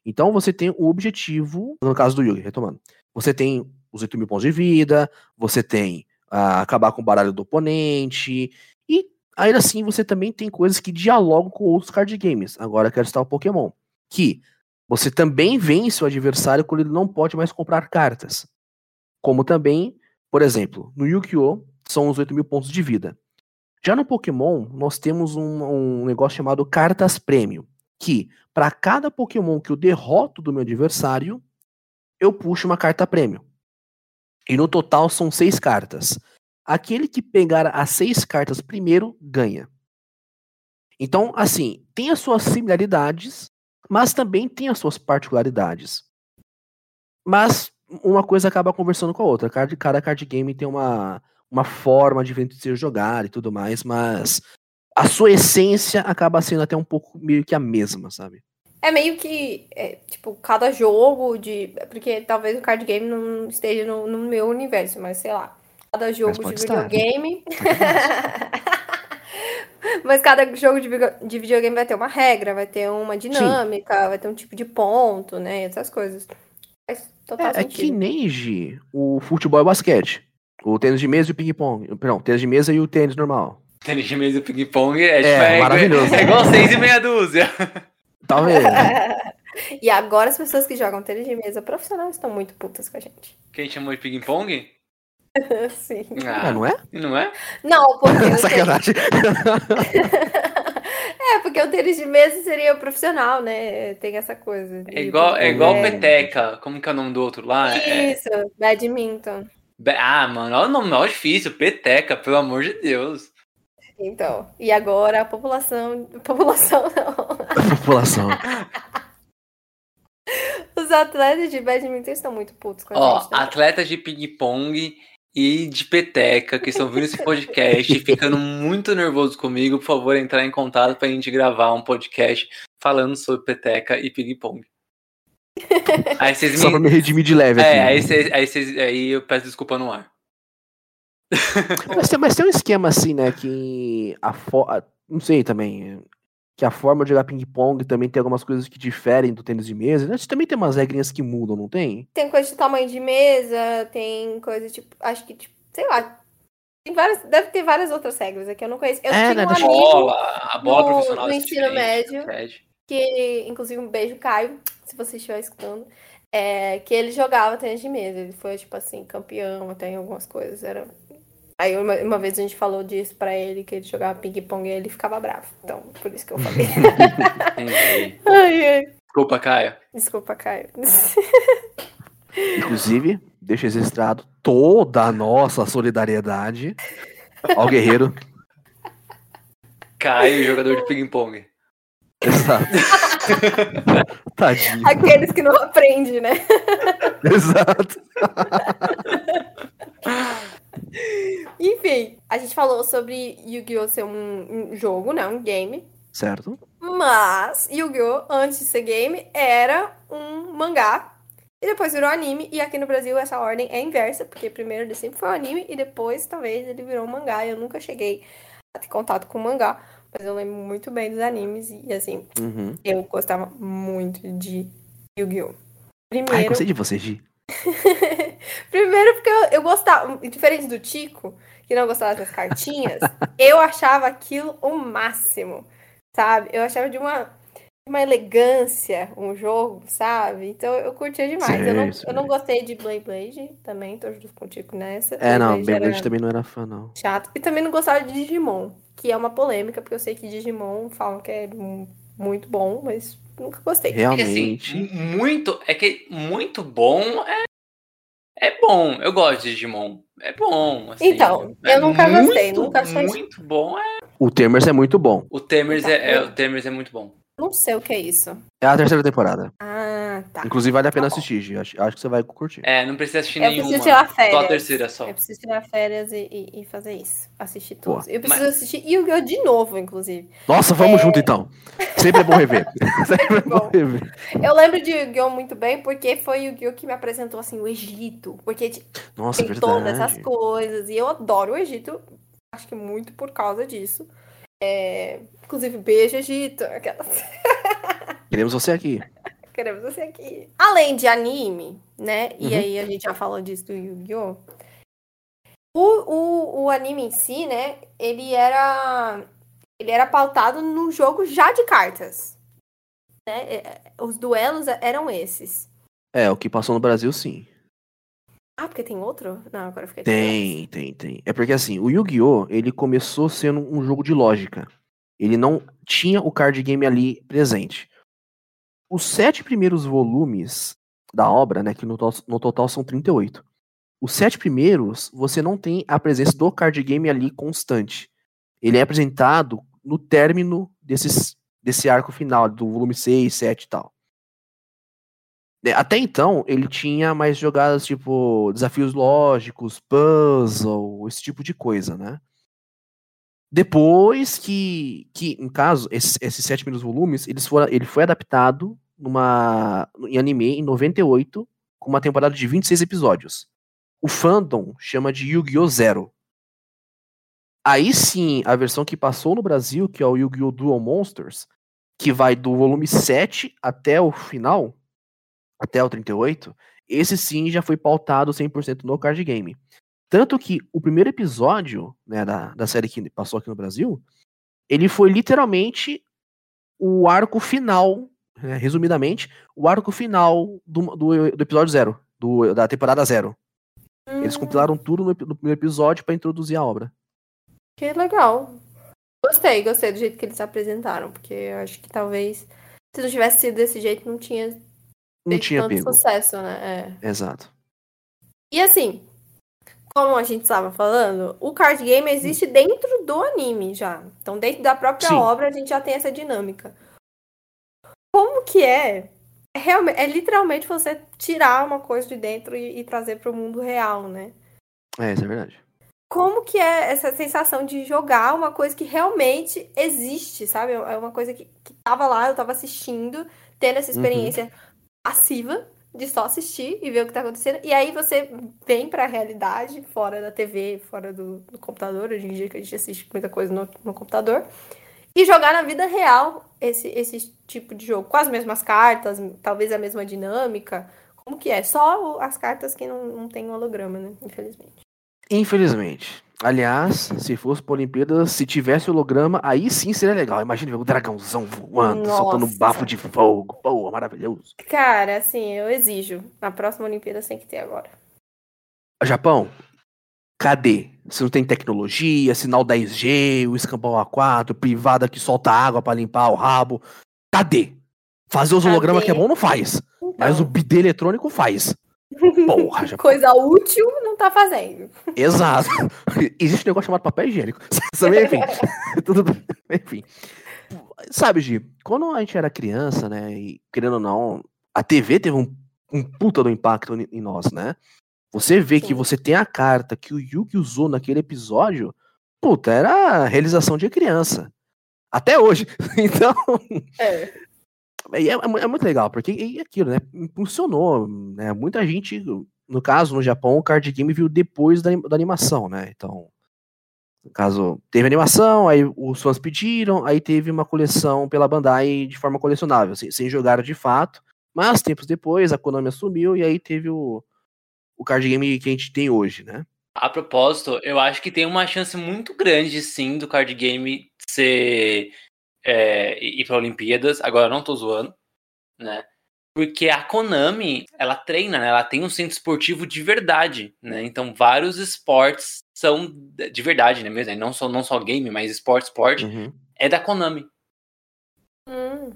Então você tem o objetivo, no caso do Yugi, retomando, você tem os 8 mil pontos de vida, você tem uh, acabar com o baralho do oponente, e ainda assim você também tem coisas que dialogam com outros card games. Agora quero estar o Pokémon, que você também vence o adversário quando ele não pode mais comprar cartas. Como também, por exemplo, no Yu-Gi-Oh! são os 8 mil pontos de vida. Já no Pokémon, nós temos um, um negócio chamado cartas prêmio, que para cada Pokémon que eu derroto do meu adversário, eu puxo uma carta prêmio. E no total são seis cartas. Aquele que pegar as seis cartas primeiro ganha. Então, assim, tem as suas similaridades, mas também tem as suas particularidades. Mas uma coisa acaba conversando com a outra. Cada, cada card game tem uma, uma forma diferente de ser jogado e tudo mais, mas a sua essência acaba sendo até um pouco meio que a mesma, sabe? É meio que, é, tipo, cada jogo de. Porque talvez o card game não esteja no, no meu universo, mas sei lá. Cada jogo de videogame. Mas cada jogo de, de videogame vai ter uma regra, vai ter uma dinâmica, Sim. vai ter um tipo de ponto, né? Essas coisas. Faz total é, sentido. É que nem G, o futebol e basquete. O tênis de mesa e o ping-pong. Perdão, tênis de mesa e o tênis normal. Tênis de mesa e o ping-pong é, tipo, é, é, maravilhoso. É igual seis e meia dúzia. Tá vendo? e agora as pessoas que jogam tênis de mesa profissional estão muito putas com a gente. Quem chamou de ping-pong? Sim. Ah, não é? Não é? Não, porque. Sacanagem. é, porque o tênis de mesa seria profissional, né? Tem essa coisa. É igual, é igual é... peteca. Como que é o nome do outro lá? É Isso, é... badminton. Ah, mano, olha o nome mais difícil, peteca, pelo amor de Deus. Então, e agora a população. População não. A população. Os atletas de badminton estão muito putos com a Ó, gente. Ó, atletas de ping-pong e de peteca que estão vendo esse podcast e ficando muito nervoso comigo, por favor, entrar em contato para a gente gravar um podcast falando sobre peteca e ping-pong. Aí vocês me... Só pra me redimir de leve é, aqui. Aí, cês, aí, cês, aí eu peço desculpa no ar. mas, tem, mas tem um esquema assim, né, que a fo... não sei também, que a forma de jogar ping-pong também tem algumas coisas que diferem do tênis de mesa. Né? Também tem umas regrinhas que mudam, não tem? Tem coisa de tamanho de mesa, tem coisa tipo. Acho que, tipo, sei lá. Tem várias, deve ter várias outras regras aqui, eu não conheço. Eu é, tinha né, um bola, a bola no, profissional no ensino médio. Que, inclusive, um beijo, Caio, se você estiver escutando. É, que ele jogava tênis de mesa. Ele foi, tipo assim, campeão até em algumas coisas. Era Aí uma, uma, vez a gente falou disso pra ele, que ele jogava ping-pong e ele ficava bravo. Então, por isso que eu falei. Ai, ai. Desculpa, Caio. Desculpa, Caio. Inclusive, deixa registrado toda a nossa solidariedade ao guerreiro. Caio, jogador de ping-pong. Exato. Tadinho. Aqueles que não aprendem, né? Exato. Enfim, a gente falou sobre Yu-Gi-Oh! ser um, um, jogo, né? Um game. Certo. Mas Yu-Gi-Oh! antes de ser game era um mangá. E depois virou anime. E aqui no Brasil essa ordem é inversa, porque primeiro ele sempre foi um anime e depois talvez ele virou um mangá. Eu nunca cheguei a ter contato com mangá. Mas eu lembro muito bem dos animes e assim, uhum. eu gostava muito de Yu-Gi-Oh! Primeiro. Ai, gostei de você, Gi. Primeiro porque eu, eu gostava, diferente do Tico, que não gostava das cartinhas, eu achava aquilo o máximo, sabe? Eu achava de uma, uma elegância um jogo, sabe? Então eu curtia demais. Sim, eu, não, eu não gostei de Blade Blade também, tô junto contigo nessa. É, não, Blade Blade também não era fã, não. Chato. E também não gostava de Digimon, que é uma polêmica, porque eu sei que Digimon falam que é muito bom, mas nunca gostei. Realmente. É assim, muito, é que muito bom é é bom, eu gosto de Digimon. É bom. Assim, então, é eu nunca muito, gostei, nunca achei. Muito bom é. O Temers é muito bom. O Temers, é, é, o Temers é muito bom. Não sei o que é isso. É a terceira temporada. Ah, tá. Inclusive vale a pena tá assistir. Acho, acho que você vai curtir. É, não precisa assistir eu nenhuma. Preciso tirar férias. Só a terceira só. Eu preciso tirar férias e, e, e fazer isso. Assistir tudo. Eu preciso Mas... assistir Yu-Gi-Oh! de novo, inclusive. Nossa, vamos é... junto então. Sempre é bom rever. Sempre é bom rever. Eu lembro de Yu-Gi-Oh! muito bem, porque foi Yu-Gi-Oh! que me apresentou assim o Egito. Porque Nossa, tem verdade. todas essas coisas. E eu adoro o Egito. Acho que muito por causa disso. É... Inclusive, beijo, Egito. Aquelas. Queremos você aqui. Queremos você aqui. Além de anime, né? E uhum. aí a gente já falou disso do Yu-Gi-Oh! O, o, o anime em si, né? Ele era. Ele era pautado no jogo já de cartas. Né? É, os duelos eram esses. É, o que passou no Brasil, sim. Ah, porque tem outro? Não, agora fiquei Tem, tem, tem. É porque assim, o Yu-Gi-Oh! ele começou sendo um jogo de lógica. Ele não tinha o card game ali presente. Os sete primeiros volumes da obra, né, que no, to no total são 38. Os sete primeiros, você não tem a presença do card game ali constante. Ele é apresentado no término desses, desse arco final, do volume 6, 7 e tal. É, até então, ele tinha mais jogadas tipo desafios lógicos, puzzle, esse tipo de coisa, né? Depois que, que em caso, esses, esses sete primeiros volumes, eles foram, ele foi adaptado numa, em anime em 98, com uma temporada de 26 episódios. O fandom chama de Yu-Gi-Oh! Zero. Aí sim, a versão que passou no Brasil, que é o Yu-Gi-Oh! Dual Monsters, que vai do volume 7 até o final, até o 38, esse sim já foi pautado 100% no card game. Tanto que o primeiro episódio né, da, da série que passou aqui no Brasil, ele foi literalmente o arco final, né, resumidamente, o arco final do, do, do episódio zero, do, da temporada zero. Hum. Eles compilaram tudo no, no primeiro episódio para introduzir a obra. Que legal. Gostei, gostei do jeito que eles se apresentaram, porque eu acho que talvez se não tivesse sido desse jeito não tinha não tinha tanto pego. sucesso, né? É. Exato. E assim, como a gente estava falando, o card game existe dentro do anime já. Então, dentro da própria Sim. obra, a gente já tem essa dinâmica. Como que é? É, realmente, é literalmente você tirar uma coisa de dentro e, e trazer para o mundo real, né? É, isso é verdade. Como que é essa sensação de jogar uma coisa que realmente existe, sabe? É uma coisa que, que tava lá, eu tava assistindo, tendo essa uhum. experiência. Uhum passiva de só assistir e ver o que tá acontecendo. E aí você vem para a realidade, fora da TV, fora do, do, computador, hoje em dia que a gente assiste muita coisa no, no, computador, e jogar na vida real esse, esse tipo de jogo, com as mesmas cartas, talvez a mesma dinâmica. Como que é? Só as cartas que não, não tem holograma, né? Infelizmente. Infelizmente. Aliás, se fosse por Olimpíadas, se tivesse holograma, aí sim seria legal. Imagina ver o dragãozão voando, Nossa. soltando bafo de fogo. Pô, maravilhoso. Cara, assim, eu exijo. Na próxima Olimpíada tem que ter agora. Japão, cadê? Se não tem tecnologia, sinal 10G, o escampão A4, privada que solta água para limpar o rabo. Cadê? Fazer os hologramas que é bom não faz. Então. Mas o bidê eletrônico faz. Porra, já... Coisa útil não tá fazendo. Exato. Existe um negócio chamado papel higiênico. enfim. Tudo Enfim. Sabe, Gi, quando a gente era criança, né, e querendo ou não, a TV teve um, um puta do impacto em nós, né? Você vê Sim. que você tem a carta que o Yuki usou naquele episódio, puta, era realização de criança. Até hoje. Então. É. É, é, é, muito legal, porque é aquilo, né? Funcionou, né? Muita gente, no caso, no Japão, o card game viu depois da, da animação, né? Então, no caso, teve animação, aí os fãs pediram, aí teve uma coleção pela Bandai de forma colecionável, assim, sem jogar de fato. Mas tempos depois, a Konami assumiu e aí teve o, o card game que a gente tem hoje, né? A propósito, eu acho que tem uma chance muito grande, sim, do card game ser é, ir para Olimpíadas. Agora não tô zoando, né? Porque a Konami, ela treina, né? Ela tem um centro esportivo de verdade, né? Então vários esportes são de verdade, né? Mesmo, não só não só game, mas esporte, esporte uhum. é da Konami. Hum.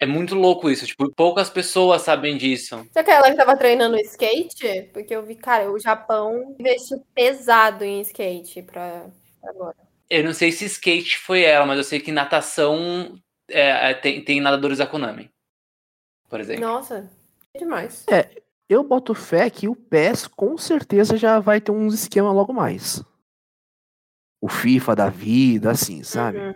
É muito louco isso, tipo, poucas pessoas sabem disso. Será que ela estava treinando skate? Porque eu vi, cara, o Japão investiu pesado em skate para agora. Eu não sei se skate foi ela, mas eu sei que natação é, é, tem, tem nadadores da Konami. Por exemplo. Nossa, é demais. É, eu boto fé que o PES com certeza já vai ter uns esquema logo mais. O FIFA da vida, assim, sabe? Uhum.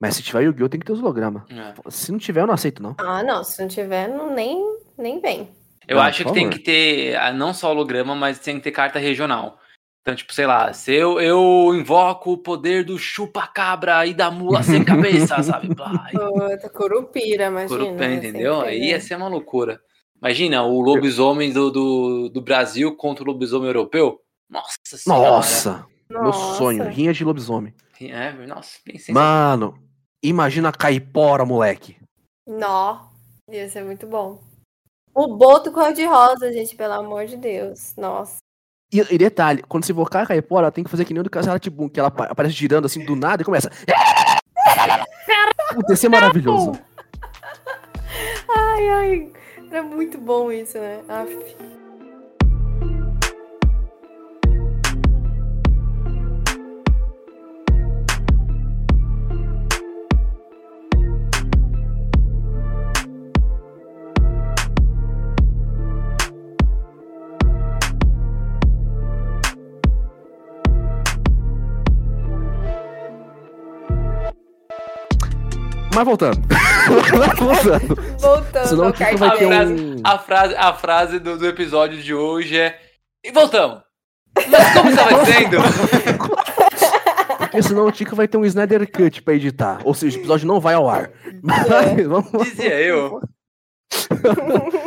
Mas se tiver Yu-Gi-Oh! tem que ter os hologramas. É. Se não tiver, eu não aceito, não. Ah, não. Se não tiver, não, nem, nem vem. Eu ah, acho que tem que ter ah, não só holograma, mas tem que ter carta regional. Então, tipo, sei lá, se eu, eu invoco o poder do chupa-cabra e da mula sem cabeça, sabe? Puta, curupira, imagina. Curupira, entendeu? Aí ia ser uma loucura. Imagina o lobisomem do, do, do Brasil contra o lobisomem europeu. Nossa senhora. Nossa, meu sonho, rinha de lobisomem. É, nossa, Mano, imagina a caipora, moleque. Nó, ia ser muito bom. O boto cor-de-rosa, gente, pelo amor de Deus. Nossa. E, e detalhe, quando você invocar a Caipora, ela tem que fazer que nem o do Castelo Tibum, que ela aparece girando assim do nada e começa. Puta, esse é maravilhoso. Ai, ai. Era muito bom isso, né? Aff. Mas voltando. voltando. Voltando. Senão vai ter a, frase, um... a frase, a frase do, do episódio de hoje é. E voltamos! Mas como estava dizendo? Porque senão o Tico vai ter um Snyder Cut pra editar. Ou seja, o episódio não vai ao ar. É. Vamos... Dizia eu.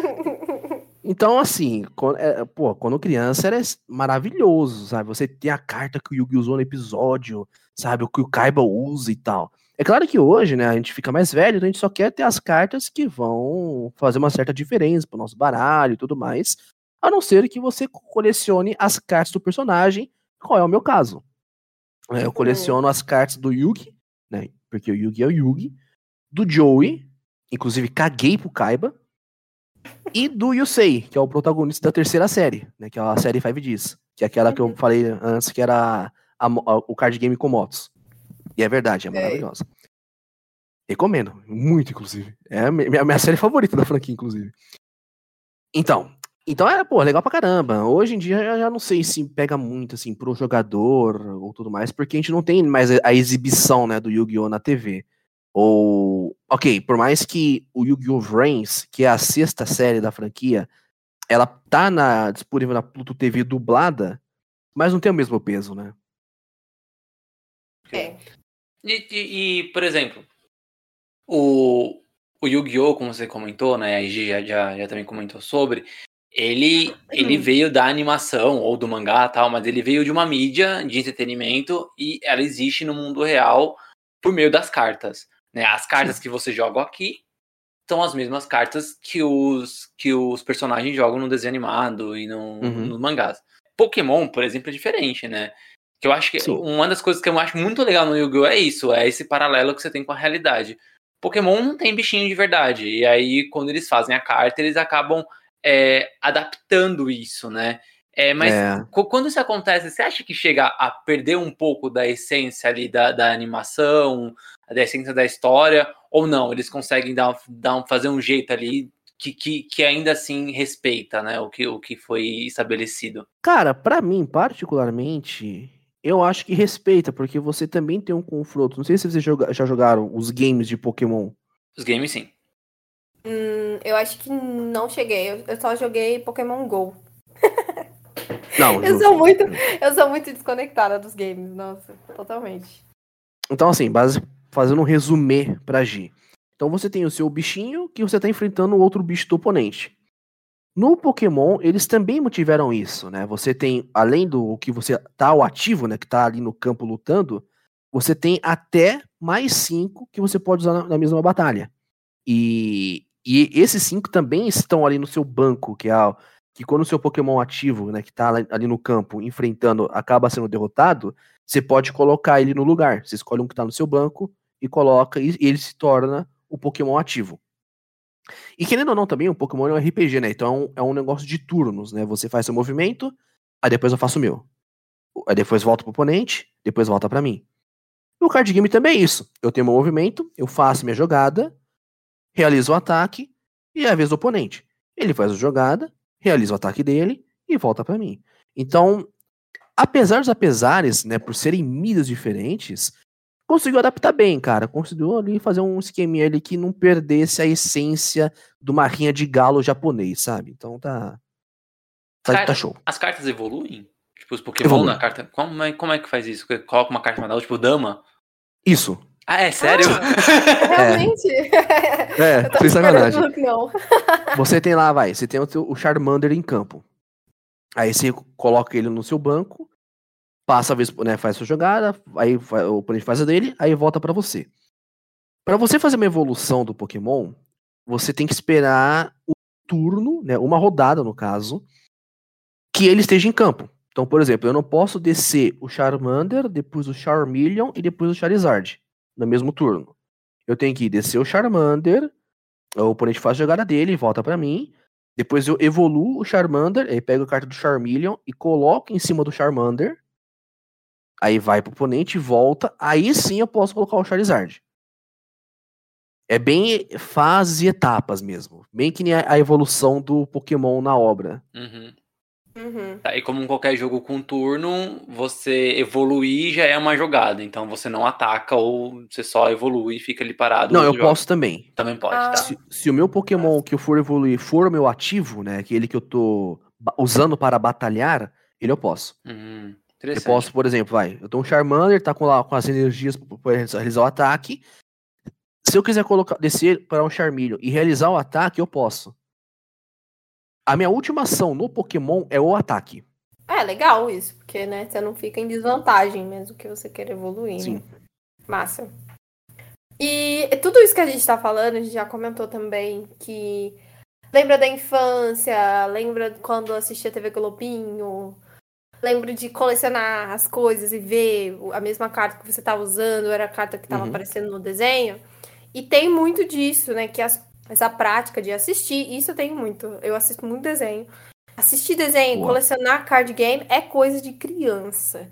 Então, assim, quando, é, pô, quando criança era maravilhoso, sabe? Você tem a carta que o Yugi usou no episódio, sabe? O que o Kaiba usa e tal. É claro que hoje, né, a gente fica mais velho, então a gente só quer ter as cartas que vão fazer uma certa diferença pro nosso baralho e tudo mais. A não ser que você colecione as cartas do personagem, qual é o meu caso. É, eu coleciono as cartas do Yugi, né? Porque o Yugi é o Yugi, do Joey, inclusive caguei pro Kaiba, e do Yusei, que é o protagonista da terceira série, né? Que é a série 5 Ds, que é aquela que eu uhum. falei antes, que era a, a, o card game com motos. E é verdade, é, é. maravilhosa. É. Recomendo, muito, inclusive. É a minha, minha série favorita da franquia, inclusive. Então, então é, pô, legal pra caramba. Hoje em dia eu já não sei se pega muito, assim, pro jogador ou tudo mais, porque a gente não tem mais a exibição, né, do Yu-Gi-Oh! na TV. Ou, ok, por mais que o Yu-Gi-Oh! Vrains, que é a sexta série da franquia, ela tá na, disponível na Pluto TV dublada, mas não tem o mesmo peso, né? É. E, e, e, por exemplo, o, o Yu-Gi-Oh!, como você comentou, né? A IG já, já, já também comentou sobre. Ele, ele veio da animação ou do mangá tal, mas ele veio de uma mídia de entretenimento e ela existe no mundo real por meio das cartas. Né? As cartas que você joga aqui são as mesmas cartas que os, que os personagens jogam no desenho animado e no, uhum. nos mangás. Pokémon, por exemplo, é diferente, né? Que eu acho que Sim. uma das coisas que eu acho muito legal no Yu-Gi-Oh! é isso, é esse paralelo que você tem com a realidade. Pokémon não tem bichinho de verdade. E aí, quando eles fazem a carta, eles acabam é, adaptando isso, né? É, mas é. quando isso acontece, você acha que chega a perder um pouco da essência ali da, da animação, da essência da história, ou não? Eles conseguem dar, dar fazer um jeito ali que, que, que ainda assim respeita, né? O que, o que foi estabelecido. Cara, para mim, particularmente, eu acho que respeita, porque você também tem um confronto. Não sei se vocês joga, já jogaram os games de Pokémon. Os games, sim. Hum, eu acho que não cheguei. Eu, eu só joguei Pokémon GO. Não, eu sou muito, eu sou muito desconectada dos games, nossa, totalmente. Então, assim, base, fazendo um resumê pra G. Então você tem o seu bichinho que você tá enfrentando o outro bicho do oponente. No Pokémon, eles também mantiveram isso, né? Você tem, além do que você tá o ativo, né? Que tá ali no campo lutando, você tem até mais cinco que você pode usar na, na mesma batalha. E, e esses cinco também estão ali no seu banco, que é que quando o seu Pokémon ativo, né, que tá ali no campo, enfrentando, acaba sendo derrotado, você pode colocar ele no lugar. Você escolhe um que tá no seu banco e coloca, e ele se torna o Pokémon ativo. E querendo ou não, também, o Pokémon é um RPG, né? Então é um negócio de turnos, né? Você faz seu movimento, aí depois eu faço o meu. Aí depois volta pro oponente, depois volta para mim. E o card game também é isso. Eu tenho meu movimento, eu faço minha jogada, realizo o ataque, e é a vez do oponente. Ele faz a jogada, realiza o ataque dele e volta para mim. Então, apesar dos apesares, né, por serem mídias diferentes, conseguiu adaptar bem, cara. Conseguiu ali fazer um esqueminha ali que não perdesse a essência de uma rinha de galo japonês, sabe? Então tá. Tá, tá show. As cartas evoluem? Tipo, os Pokémon Evolui. na carta. Como é, como é que faz isso? Coloca uma carta mandada, tipo, Dama? Isso. Ah, é sério? Ah, realmente? É, é sem sacanagem. Não. Você tem lá, vai, você tem o, o Charmander em campo. Aí você coloca ele no seu banco, passa a vez, né, faz sua jogada, aí o oponente faz a dele, aí volta para você. Para você fazer uma evolução do Pokémon, você tem que esperar o turno, né, uma rodada no caso, que ele esteja em campo. Então, por exemplo, eu não posso descer o Charmander, depois o Charmeleon e depois o Charizard no mesmo turno. Eu tenho que descer o Charmander, o oponente faz a jogada dele, volta para mim. Depois eu evoluo o Charmander, aí pego a carta do Charmeleon e coloco em cima do Charmander. Aí vai pro oponente, volta. Aí sim eu posso colocar o Charizard. É bem fases e etapas mesmo. Bem que nem a evolução do Pokémon na obra. Uhum. Uhum. Tá, e como em qualquer jogo com turno, você evoluir já é uma jogada. Então você não ataca ou você só evolui e fica ali parado. Não, eu joga. posso também. Também pode, Ah. tá? Se, se o meu Pokémon que eu for evoluir for o meu ativo, né? Aquele que eu tô usando para batalhar, ele eu posso. Hum, Eu posso, por exemplo, vai. Eu tô um Charmander, tá com, lá, com as energias para realizar o ataque. Se eu quiser colocar, descer para um Charmeleon e realizar o ataque, eu posso. A minha última ação no Pokémon é o ataque. É legal isso, porque né, você não fica em desvantagem mesmo que você queira evoluir. Sim. Né? Massa. E tudo isso que a gente tá falando, a gente já comentou também que lembra da infância, lembra quando assistia TV Globinho, lembra de colecionar as coisas e ver a mesma carta que você tava usando, era a carta que tava Uhum. aparecendo no desenho. E tem muito disso, né? Que as- essa prática de assistir, isso eu tenho muito. Eu assisto muito desenho. Assistir desenho, colecionar card game é coisa de criança.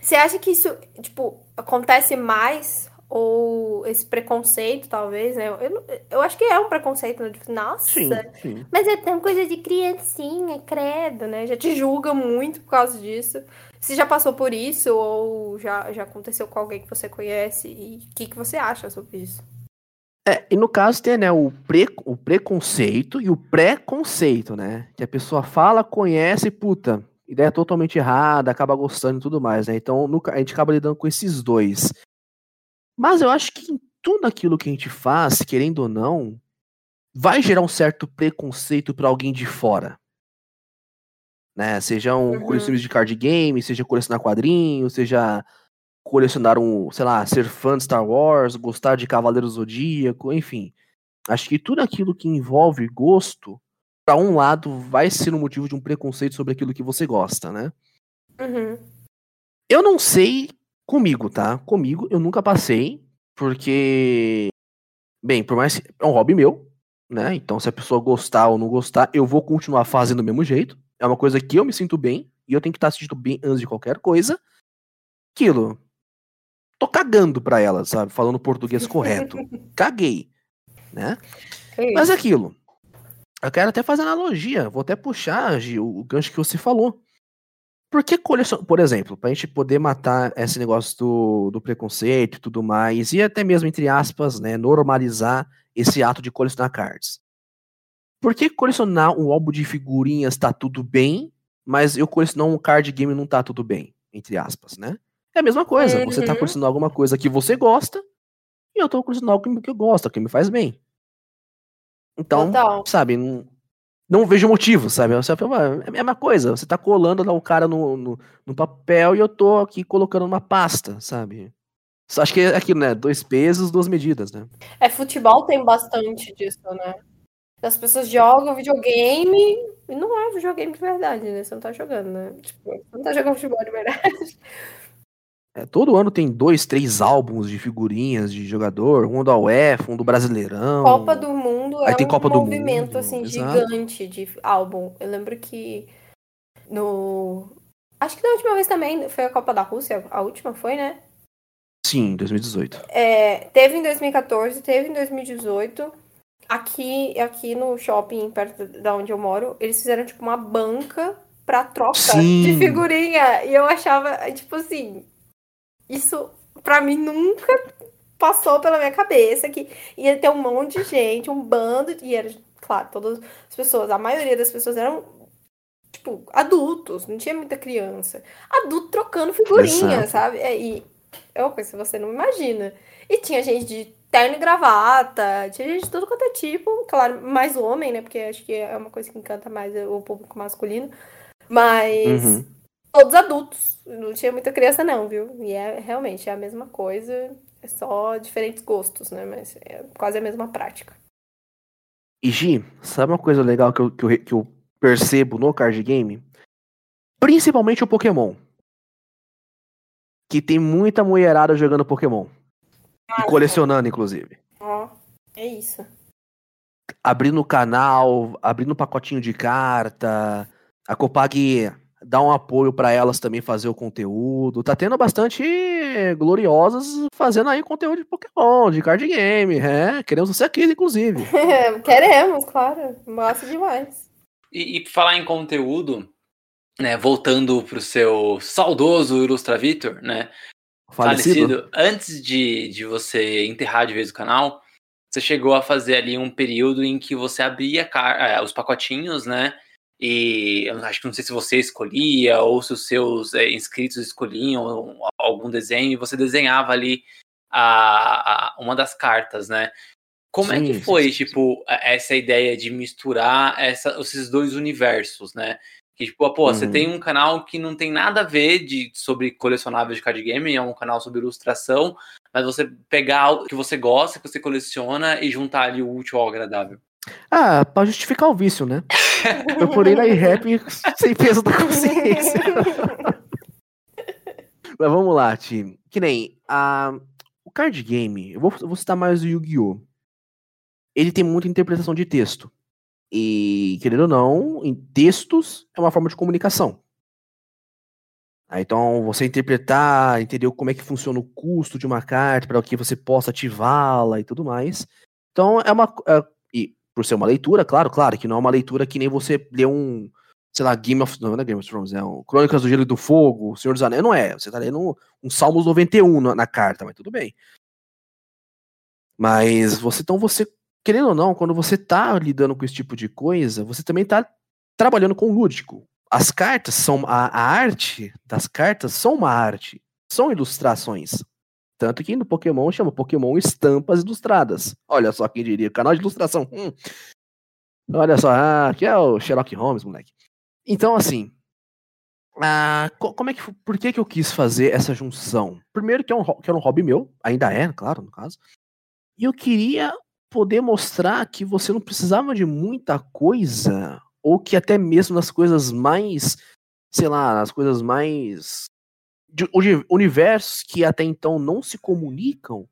Você acha que isso, tipo, acontece mais? Ou esse preconceito, talvez, né? Eu, eu acho que é um preconceito, né? Tipo, nossa, Sim, sim. mas é tão coisa de criancinha, credo, né? Já te julga muito por causa disso. Você já passou por isso ou já, já aconteceu com alguém que você conhece? E o que, que você acha sobre isso? É, e no caso tem, né, o, pre, o preconceito e o pré-conceito, né? Que a pessoa fala, conhece, puta, ideia totalmente errada, acaba gostando e tudo mais, né? Então no a gente acaba lidando com esses dois. Mas eu acho que em tudo aquilo que a gente faz, querendo ou não, vai gerar um certo preconceito para alguém de fora. Né? Seja um Uhum. colecionismo de card game, seja colecionar quadrinhos, seja colecionar um, sei lá, ser fã de Star Wars, gostar de Cavaleiro Zodíaco, enfim. Acho que tudo aquilo que envolve gosto, para um lado, vai ser um motivo de um preconceito sobre aquilo que você gosta, né? Uhum. Eu não sei comigo, tá? Comigo eu nunca passei, porque. Bem, por mais. que- É um hobby meu, né? Então, se a pessoa gostar ou não gostar, eu vou continuar fazendo do mesmo jeito. É uma coisa que eu me sinto bem, e eu tenho que estar sentindo bem antes de qualquer coisa. Aquilo. Tô cagando pra ela, sabe? Falando português correto. Caguei, né? É Mas é aquilo. Eu quero até fazer analogia. Vou até puxar, Gi, o o gancho que você falou. Por que colecionar, por exemplo, pra gente poder matar esse negócio do, do preconceito e tudo mais, e até mesmo, entre aspas, né, normalizar esse ato de colecionar cards? Por que colecionar um álbum de figurinhas tá tudo bem, mas eu colecionar um card game não tá tudo bem? Entre aspas, né? É a mesma coisa. Você tá Uhum. colecionando alguma coisa que você gosta, e eu tô colecionando algo que eu gosto, que me faz bem. Então, Total. sabe, não, não vejo motivo, sabe? Você fala, "Ah, É a mesma coisa, você tá colando lá o cara no, no, no papel e eu tô aqui colocando numa pasta, sabe? Acho que é aquilo, né? Dois pesos, duas medidas, né? É, futebol tem bastante disso, né? As pessoas jogam videogame e não é videogame de verdade, né? Você não tá jogando, né? Tipo, não tá jogando futebol de verdade. É, todo ano tem dois, três álbuns de figurinhas de jogador, um da UEFA, um do Brasileirão. Copa do Mundo Aí é tem um Copa do movimento, Mundo, assim, exato. gigante de álbum. Eu lembro que no... Acho que da última vez também foi a Copa da Rússia, a última foi, né? Sim, 2018. É, teve em 2014, teve em 2018. Aqui, aqui no shopping, perto da onde eu moro, eles fizeram, tipo, uma banca pra troca Sim. de figurinha. E eu achava, tipo assim, isso pra mim nunca passou pela minha cabeça que ia ter um monte de gente, um bando, e era, claro, todas as pessoas, a maioria das pessoas eram, tipo, adultos, não tinha muita criança. Adulto trocando figurinha, Exato. sabe? É, e é uma coisa que você não imagina. E tinha gente de terno e gravata, tinha gente de tudo quanto é tipo, claro, mais homem, né? Porque acho que é uma coisa que encanta mais o público masculino. Mas Uhum. todos adultos. Não tinha muita criança, não, viu? E é realmente é a mesma coisa, é só diferentes gostos, né? Mas é quase a mesma prática. E Gi, sabe uma coisa legal que eu, que eu, que eu percebo no card game? Principalmente o Pokémon. Que tem muita mulherada jogando Pokémon. Ah, e colecionando, inclusive. Ó, é isso. Abrindo o canal, abrindo um pacotinho de carta. A Copag dá um apoio para elas também fazer o conteúdo. Tá tendo bastante gloriosas fazendo aí conteúdo de Pokémon, de card game. É, queremos você aqui, inclusive. queremos, claro. Massa demais. E, e falar em conteúdo, né, voltando pro seu saudoso Ilustra Vitor, né? Falecido. falecido. Antes de, de você enterrar de vez o canal, você chegou a fazer ali um período em que você abria é, os pacotinhos, né? E acho que não sei se você escolhia ou se os seus é, inscritos escolhiam algum desenho e você desenhava ali a, a uma das cartas, né? Como sim, é que foi, sim, sim, tipo, essa ideia de misturar essa, esses dois universos, né? Que, tipo, pô, uhum. você tem um canal que não tem nada a ver de, sobre colecionáveis de card game, é um canal sobre ilustração, mas você pegar o que você gosta, que você coleciona e juntar ali o útil ao agradável. Ah, pra justificar o vício, né? Eu porei na rap sem peso da consciência. Mas vamos lá, time. Que nem a, o card game, eu vou, eu vou citar mais o Yu-Gi-Oh! Ele tem muita interpretação de texto. E, querendo ou não, em textos é uma forma de comunicação. Então, você interpretar, entender como é que funciona o custo de uma carta para que você possa ativá-la e tudo mais. Então, é uma. É, por ser uma leitura, claro, claro, que não é uma leitura que nem você lê um, sei lá, Game of não, não é Game of Thrones, é um Crônicas do Gelo e do Fogo, Senhor dos Anéis, não é. Você tá lendo um, um Salmos 91 na, na carta, mas tudo bem. Mas você, então você querendo ou não, quando você tá lidando com esse tipo de coisa, você também tá trabalhando com o lúdico. As cartas são. A, a arte das cartas são uma arte. São ilustrações. Tanto que no Pokémon chama Pokémon Estampas Ilustradas. Olha só quem diria, canal de ilustração. Hum. Olha só, ah, aqui é o Sherlock Holmes, moleque. Então, assim, ah, como é que, por que, que eu quis fazer essa junção? Primeiro que é, um, que era um hobby meu, ainda é, claro, no caso. E eu queria poder mostrar que você não precisava de muita coisa, ou que até mesmo nas coisas mais, sei lá, nas coisas mais. De universos que até então não se comunicam,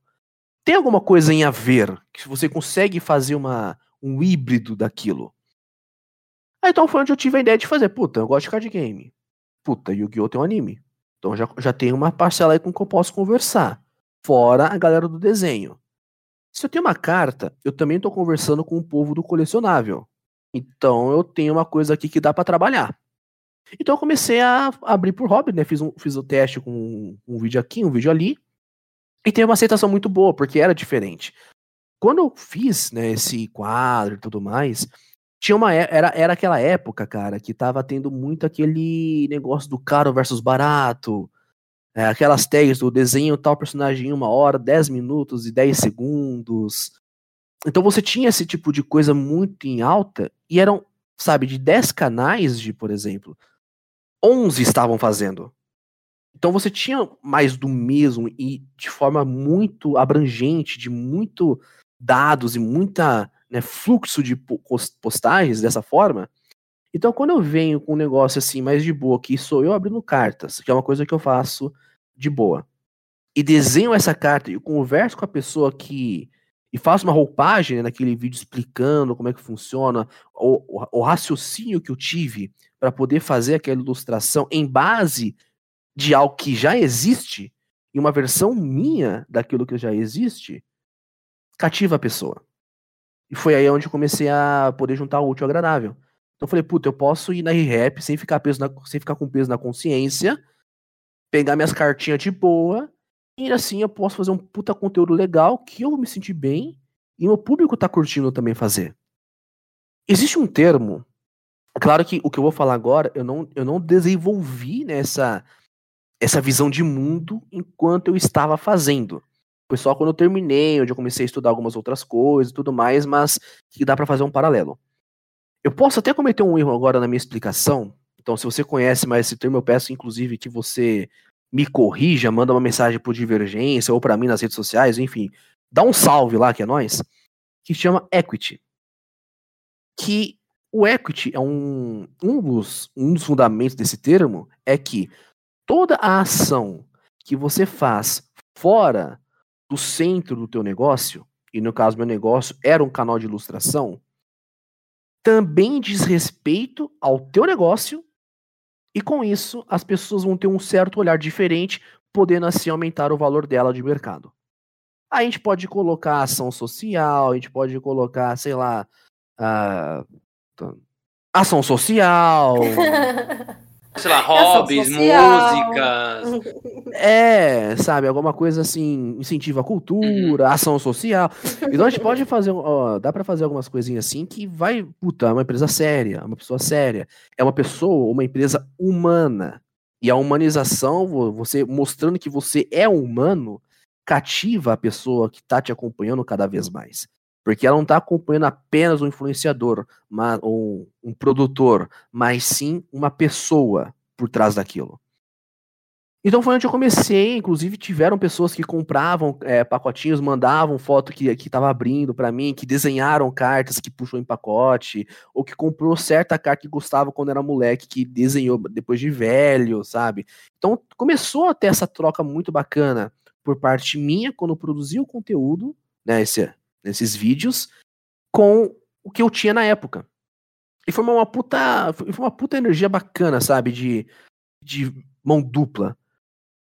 tem alguma coisa em a ver, que você consegue fazer uma, um híbrido daquilo. Aí então foi onde eu tive a ideia de fazer, puta, eu gosto de card game. Puta, Yu-Gi-Oh! tem um anime. Então já, já tem uma parcela aí com que eu posso conversar. Fora a galera do desenho. Se eu tenho uma carta, eu também estou conversando com o povo do colecionável. Então eu tenho uma coisa aqui que dá para trabalhar. Então eu comecei a abrir por hobby, né? Fiz, um, fiz o teste com um vídeo aqui, um vídeo ali. E teve uma aceitação muito boa, porque era diferente. Quando eu fiz né, esse quadro e tudo mais, tinha uma é, era, era aquela época, cara, que tava tendo muito aquele negócio do caro versus barato. É, aquelas tags do desenho tal personagem em uma hora, 10 minutos e 10 segundos. Então você tinha esse tipo de coisa muito em alta e eram, sabe, de 10 canais de, por exemplo, 11 estavam fazendo. Então você tinha mais do mesmo e de forma muito abrangente, de muito dados e muita né, fluxo de postagens dessa forma. Então, quando eu venho com um negócio assim mais de boa, que sou eu abrindo cartas, que é uma coisa que eu faço de boa, e desenho essa carta e converso com a pessoa que. E faço uma roupagem né, naquele vídeo explicando como é que funciona, o, o, o raciocínio que eu tive para poder fazer aquela ilustração em base de algo que já existe, e uma versão minha daquilo que já existe, cativa a pessoa. E foi aí onde eu comecei a poder juntar o útil ao agradável. Então eu falei, puta, eu posso ir na ReHap sem ficar, peso sem ficar com peso na consciência, pegar minhas cartinhas de boa, e assim eu posso fazer um puta conteúdo legal que eu vou me sentir bem e meu público tá curtindo também fazer. Existe um termo, claro que o que eu vou falar agora, eu não, eu não desenvolvi nessa né, essa visão de mundo enquanto eu estava fazendo. Foi só quando eu terminei, onde eu comecei a estudar algumas outras coisas e tudo mais, mas que dá para fazer um paralelo. Eu posso até cometer um erro agora na minha explicação. Então, se você conhece mais esse termo, eu peço inclusive que você me corrija, manda uma mensagem por Divergência ou para mim nas redes sociais, enfim, dá um salve lá que é nós, que chama equity. que o equity é um, um, dos, um dos fundamentos desse termo é que toda a ação que você faz fora do centro do teu negócio, e no caso meu negócio era um canal de ilustração, também diz respeito ao teu negócio e com isso as pessoas vão ter um certo olhar diferente, podendo assim aumentar o valor dela de mercado. A gente pode colocar ação social, a gente pode colocar, sei lá, uh, ação social, sei lá, hobbies, músicas. É, sabe, alguma coisa assim, incentiva a cultura, uhum. ação social. Então a gente pode fazer, ó, dá para fazer algumas coisinhas assim que vai, puta, é uma empresa séria, é uma pessoa séria, é uma pessoa, uma empresa humana. E a humanização, você mostrando que você é humano, cativa a pessoa que tá te acompanhando cada vez mais. Porque ela não está acompanhando apenas um influenciador, uma, um, um produtor, mas sim uma pessoa por trás daquilo. Então foi onde eu comecei, inclusive tiveram pessoas que compravam é, pacotinhos, mandavam foto que estava abrindo para mim, que desenharam cartas que puxou em pacote, ou que comprou certa carta que gostava quando era moleque, que desenhou depois de velho, sabe? Então começou a ter essa troca muito bacana por parte minha quando eu produzi o conteúdo, né, esse, nesses vídeos com o que eu tinha na época. E foi uma puta, foi uma puta energia bacana, sabe? De, de mão dupla.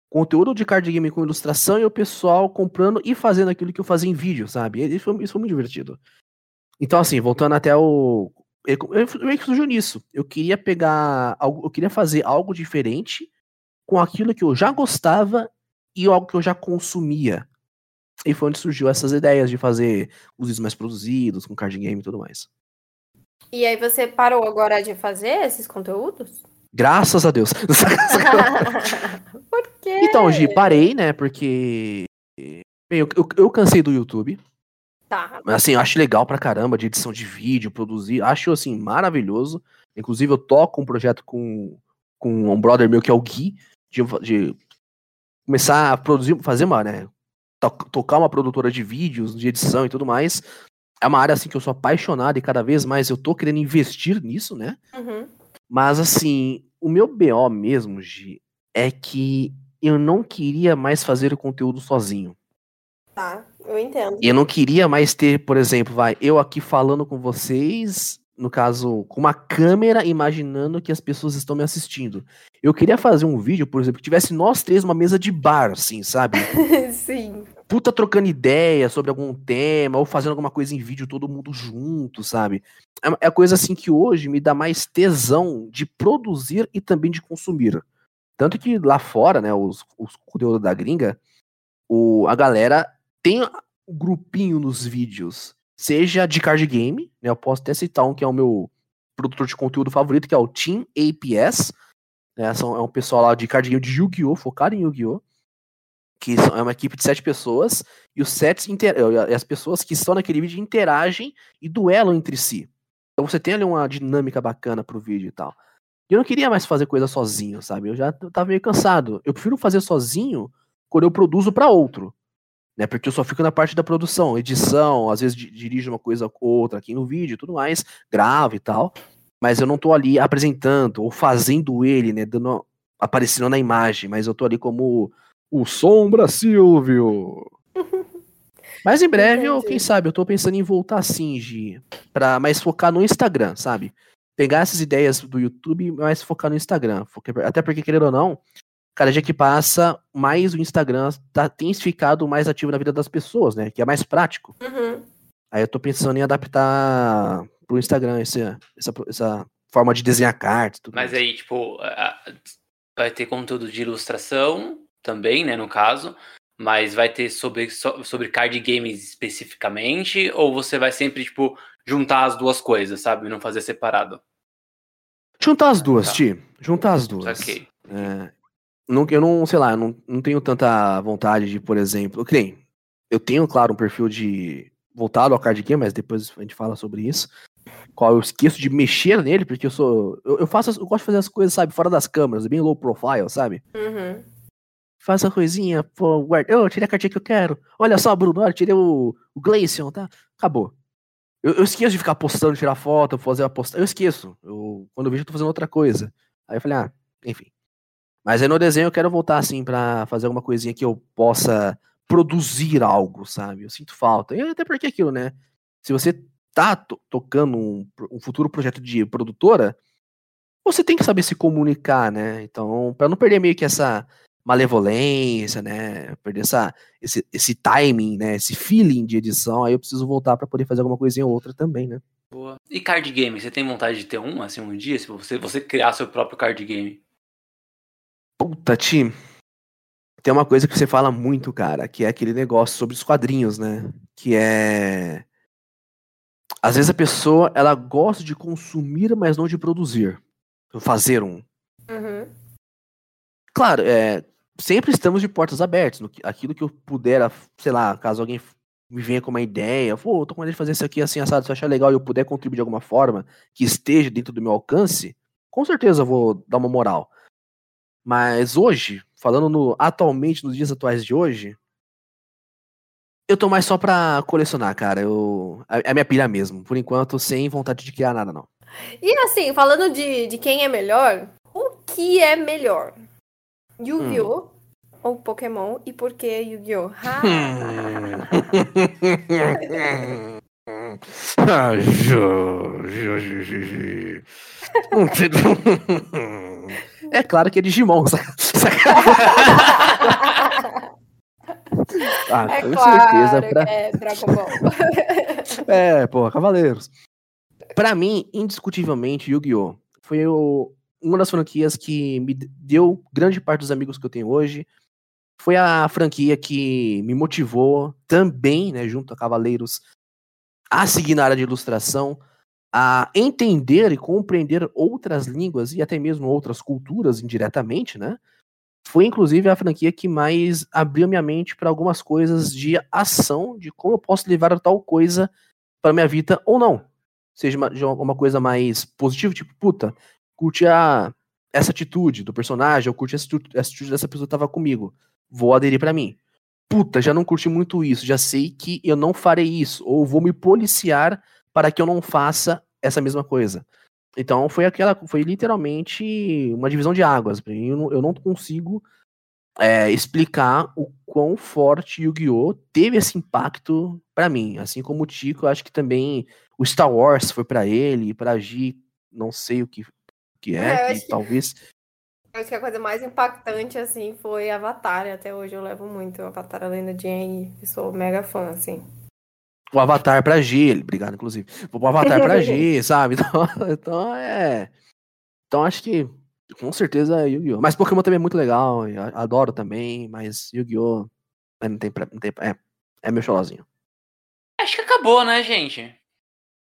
Conteúdo de card game com ilustração e o pessoal comprando e fazendo aquilo que eu fazia em vídeo, sabe? Isso foi, isso foi muito divertido. Então, assim, voltando até o. Eu, meio que surgiu nisso. Eu queria pegar. Algo, eu queria fazer algo diferente com aquilo que eu já gostava e algo que eu já consumia. E foi onde surgiu essas ideias de fazer os vídeos mais produzidos, com card game e tudo mais. E aí você parou agora de fazer esses conteúdos? Graças a Deus. Por quê? Então, Gi, parei, né? Porque eu, eu, eu, cansei do YouTube. Tá. Mas assim, eu acho legal pra caramba de edição de vídeo, produzir. Acho assim, maravilhoso. Inclusive, eu toco um projeto com, com um brother meu que é o Gui, de, de começar a produzir, fazer uma, né? To tocar uma produtora de vídeos, de edição e tudo mais. É uma área assim que eu sou apaixonado e cada vez mais eu tô querendo investir nisso, né? Uhum. Mas assim, o meu BO mesmo, Gi, é que eu não queria mais fazer o conteúdo sozinho. Tá, eu entendo. E eu não queria mais ter, por exemplo, vai, eu aqui falando com vocês no caso, com uma câmera imaginando que as pessoas estão me assistindo. Eu queria fazer um vídeo, por exemplo, que tivesse nós três uma mesa de bar, assim, sabe? Sim. Puta trocando ideia sobre algum tema, ou fazendo alguma coisa em vídeo todo mundo junto, sabe? É, é coisa assim que hoje me dá mais tesão de produzir e também de consumir. Tanto que lá fora, né, os, os conteúdos da gringa, o, a galera tem o grupinho nos vídeos seja de card game, né? Eu posso até citar um que é o meu produtor de conteúdo favorito, que é o Team APS. Né, são, é um pessoal lá de card game de Yu-Gi-Oh!, focado em Yu-Gi-Oh! Que é uma equipe de sete pessoas, e os sets inter, as pessoas que estão naquele vídeo interagem e duelam entre si. Então você tem ali uma dinâmica bacana pro vídeo e tal. E eu não queria mais fazer coisa sozinho, sabe? Eu já tava meio cansado. Eu prefiro fazer sozinho quando eu produzo para outro né? Porque eu só fico na parte da produção, edição, às vezes dirijo uma coisa ou outra aqui no vídeo, tudo mais, gravo e tal, mas eu não tô ali apresentando ou fazendo ele, né, dando aparecendo na imagem, mas eu tô ali como o Sombra Silvio. Mas em breve, eu, quem sabe, eu tô pensando em voltar sim, Gi, para mais focar no Instagram, sabe? Pegar essas ideias do YouTube, mas focar no Instagram. Até porque, querendo ou não, cada dia que passa, mais o Instagram tá, tem ficado mais ativo na vida das pessoas, né? Que é mais prático. Uhum. Aí eu tô pensando em adaptar pro Instagram essa, essa, essa forma de desenhar cartas. Tudo Mas mais. aí, tipo, vai ter conteúdo de ilustração também, né? No caso. Mas vai ter sobre, sobre card games especificamente? Ou você vai sempre, tipo, juntar as duas coisas, sabe? Não fazer separado? Juntar as duas, tá. Ti. Juntar as duas. Ok. É, não, eu não, sei lá, eu não, não tenho tanta vontade de, por exemplo, que nem, eu tenho, claro, um perfil de voltado ao card game, mas depois a gente fala sobre isso. Qual eu esqueço de mexer nele, porque eu sou. Eu, eu faço, eu gosto de fazer as coisas, sabe, fora das câmeras, bem low profile, sabe? Uhum. Faço a coisinha, pô, guarda. Eu tirei a cartinha que eu quero. Olha só, Bruno, olha, tirei o, o tá? Acabou. Eu, eu, esqueço de ficar postando, tirar foto, fazer a postagem. Eu esqueço. Eu, quando eu vejo, eu tô fazendo outra coisa. Aí eu falei, ah, enfim. Mas aí no desenho eu quero voltar, assim, para fazer alguma coisinha que eu possa produzir algo, sabe? Eu sinto falta. E até porque aquilo, né? Se você tá to tocando um, um, futuro projeto de produtora, você tem que saber se comunicar, né? Então, para não perder meio que essa malevolência, né? Perder essa, esse, esse timing, né? Esse feeling de edição, aí eu preciso voltar para poder fazer alguma coisinha ou outra também, né? Boa. E card game, você tem vontade de ter um, assim, um dia, se você, você criar seu próprio card game? Puta, Tim. Tem uma coisa que você fala muito, cara, que é aquele negócio sobre os quadrinhos, né? Que é. Às vezes a pessoa, ela gosta de consumir, mas não de produzir. Fazer um. Uhum. Claro, é, sempre estamos de portas abertas. No, aquilo que eu puder, sei lá, caso alguém me venha com uma ideia, pô, tô com ideia de fazer isso aqui assim, assado, se eu achar legal e eu puder contribuir de alguma forma, que esteja dentro do meu alcance, com certeza eu vou dar uma moral. Mas hoje, falando no, atualmente, nos dias atuais de hoje, eu tô mais só pra colecionar, cara. Eu, é, é minha pilha mesmo. Por enquanto, sem vontade de criar nada, não. E assim, falando de, de quem é melhor, o que é melhor? Yu-Gi-Oh! Hum. Ou Pokémon? E por que Yu-Gi-Oh! é claro que é Digimon. ah, é com claro certeza. Pra... é Dragon Ball. é, pô, Cavaleiros. Pra mim, indiscutivelmente, Yu-Gi-Oh! foi o, uma das franquias que me deu grande parte dos amigos que eu tenho hoje. Foi a franquia que me motivou também, né, junto a Cavaleiros, a seguir na área de ilustração, a entender e compreender outras línguas e até mesmo outras culturas indiretamente, né? Foi inclusive a franquia que mais abriu minha mente para algumas coisas de ação, de como eu posso levar tal coisa para minha vida ou não. Seja uma, uma coisa mais positiva, tipo, puta, curte a, essa atitude do personagem, ou curte essa, essa atitude dessa pessoa que tava comigo. Vou aderir para mim. Puta, já não curti muito isso, já sei que eu não farei isso, ou vou me policiar para que eu não faça essa mesma coisa. Então foi aquela, foi literalmente uma divisão de águas. Eu não, eu não consigo é, explicar o quão forte Yu-Gi-Oh! teve esse impacto para mim. Assim como o Tico, acho que também o Star Wars foi para ele, para Gi, não sei o que que é, é que talvez. Acho que a coisa mais impactante, assim, foi Avatar. Até hoje eu levo muito Avatar a Lenda de Aang, sou mega fã, assim. O Avatar pra G, obrigado, inclusive. O Avatar pra G, sabe? Então, então é. Então acho que com certeza é Yu-Gi-Oh! Mas Pokémon também é muito legal, adoro também, mas Yu-Gi-Oh! Não tem, não tem, é, é meu xolozinho. Acho que acabou, né, gente?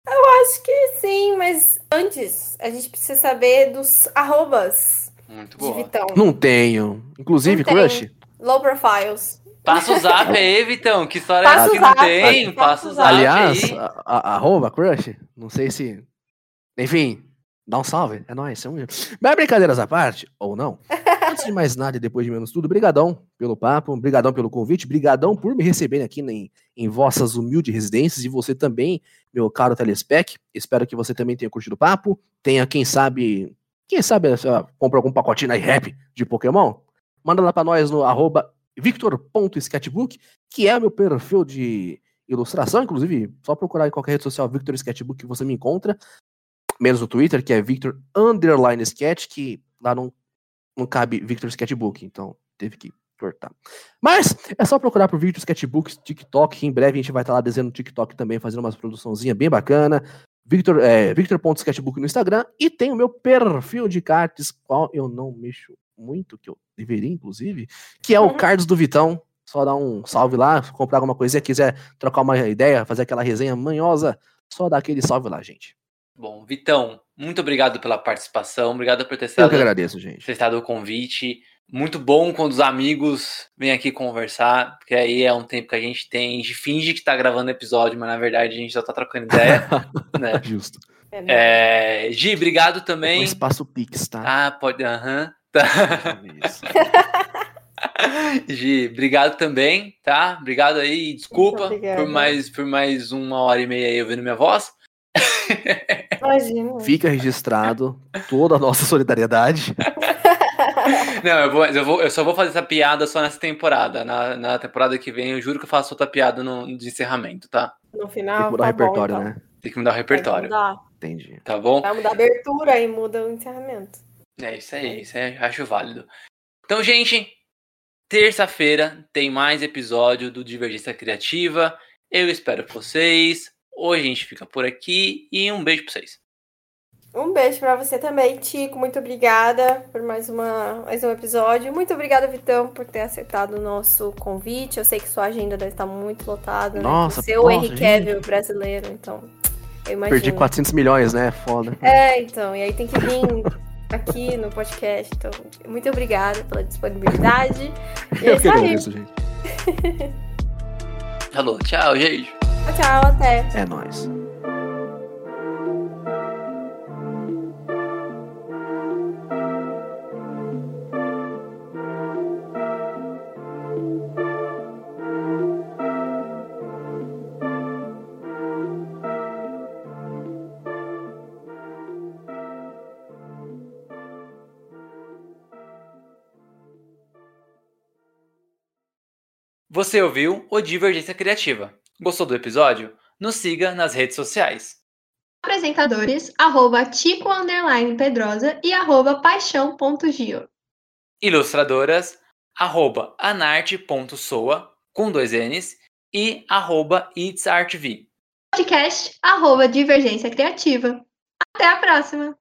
Eu acho que sim, mas antes a gente precisa saber dos arrobas Muito de Vitão. Não tenho. Inclusive, não crush. Tem. Low profiles. Passa o zap aí, Vitão. Que história é essa que não tem? Passa o zap Aliás. A, a, arroba crush, não sei se... Enfim, dá um salve. É nóis. É um... Mas brincadeiras à parte, ou não. Antes de mais nada e depois de menos tudo, brigadão pelo papo, brigadão pelo convite, brigadão por me receberem aqui em, em vossas humildes residências e você também, meu caro telespec. Espero que você também tenha curtido o papo, tenha, quem sabe, quem sabe, compra algum pacotinho aí rap de Pokémon. Manda lá pra nós no arroba victor.sketchbook, que é meu perfil de ilustração, inclusive, só procurar em qualquer rede social Victor Sketchbook que você me encontra, menos no Twitter, que é Victor Underline Sketch, que lá não não cabe Victor Sketchbook, então teve que cortar. Mas é só procurar por Victor Sketchbook TikTok, que em breve a gente vai estar lá desenhando TikTok também, fazendo umas produçãozinha bem bacana. Victor, é, Victor.sketchbook no Instagram e tem o meu perfil de cards, qual eu não mexo muito, que eu deveria, inclusive, que é o uhum. Cards do Vitão. Só dar um salve lá, comprar alguma coisinha, quiser trocar uma ideia, fazer aquela resenha manhosa, só dar aquele salve lá, gente. Bom, Vitão, muito obrigado pela participação, obrigado por ter estado, Eu que agradeço, gente. ter estado o convite. Muito bom quando os amigos vêm aqui conversar, porque aí é um tempo que a gente tem, a gente finge que tá gravando episódio, mas na verdade a gente só tá trocando ideia. né? Justo. É, é Gi, obrigado também. O espaço Pix, tá? Ah, pode, aham. Uh -huh. tá. Gi, obrigado também, tá? Obrigado aí, desculpa por mais, por mais uma hora e meia aí ouvindo minha voz. Imagina. Fica registrado toda a nossa solidariedade. Não, eu, vou, eu, vou, eu só vou fazer essa piada só nessa temporada. Na, na temporada que vem, eu juro que eu faço outra piada no, no encerramento, tá? No final. Tem que mudar tá o repertório, bom, então. né? Tem que mudar o repertório. Mudar. Entendi. Tá bom? Vai mudar a abertura e muda o encerramento. É isso aí, isso aí acho válido. Então, gente, terça-feira tem mais episódio do Divergência Criativa. Eu espero vocês. Hoje a gente fica por aqui e um beijo pra vocês. Um beijo para você também, Tico. Muito obrigada por mais, uma, mais um episódio. Muito obrigada, Vitão, por ter aceitado o nosso convite. Eu sei que sua agenda deve estar muito lotada. Nossa, né? Você é o Henry Cavill brasileiro, então eu imagino. Perdi 400 milhões, né? Foda. É, então. E aí tem que vir aqui no podcast. Então, muito obrigada pela disponibilidade. E é eu que agradeço, gente. Alô, tchau, gente. Tchau, até. É nóis. Você ouviu o Divergência Criativa. Gostou do episódio? Nos siga nas redes sociais. Apresentadores, arroba Tico Pedrosa e arroba paixão.gio. Ilustradoras, arroba anarte.soa, com dois N's, e arroba itsartv. Podcast, arroba Divergência Criativa. Até a próxima!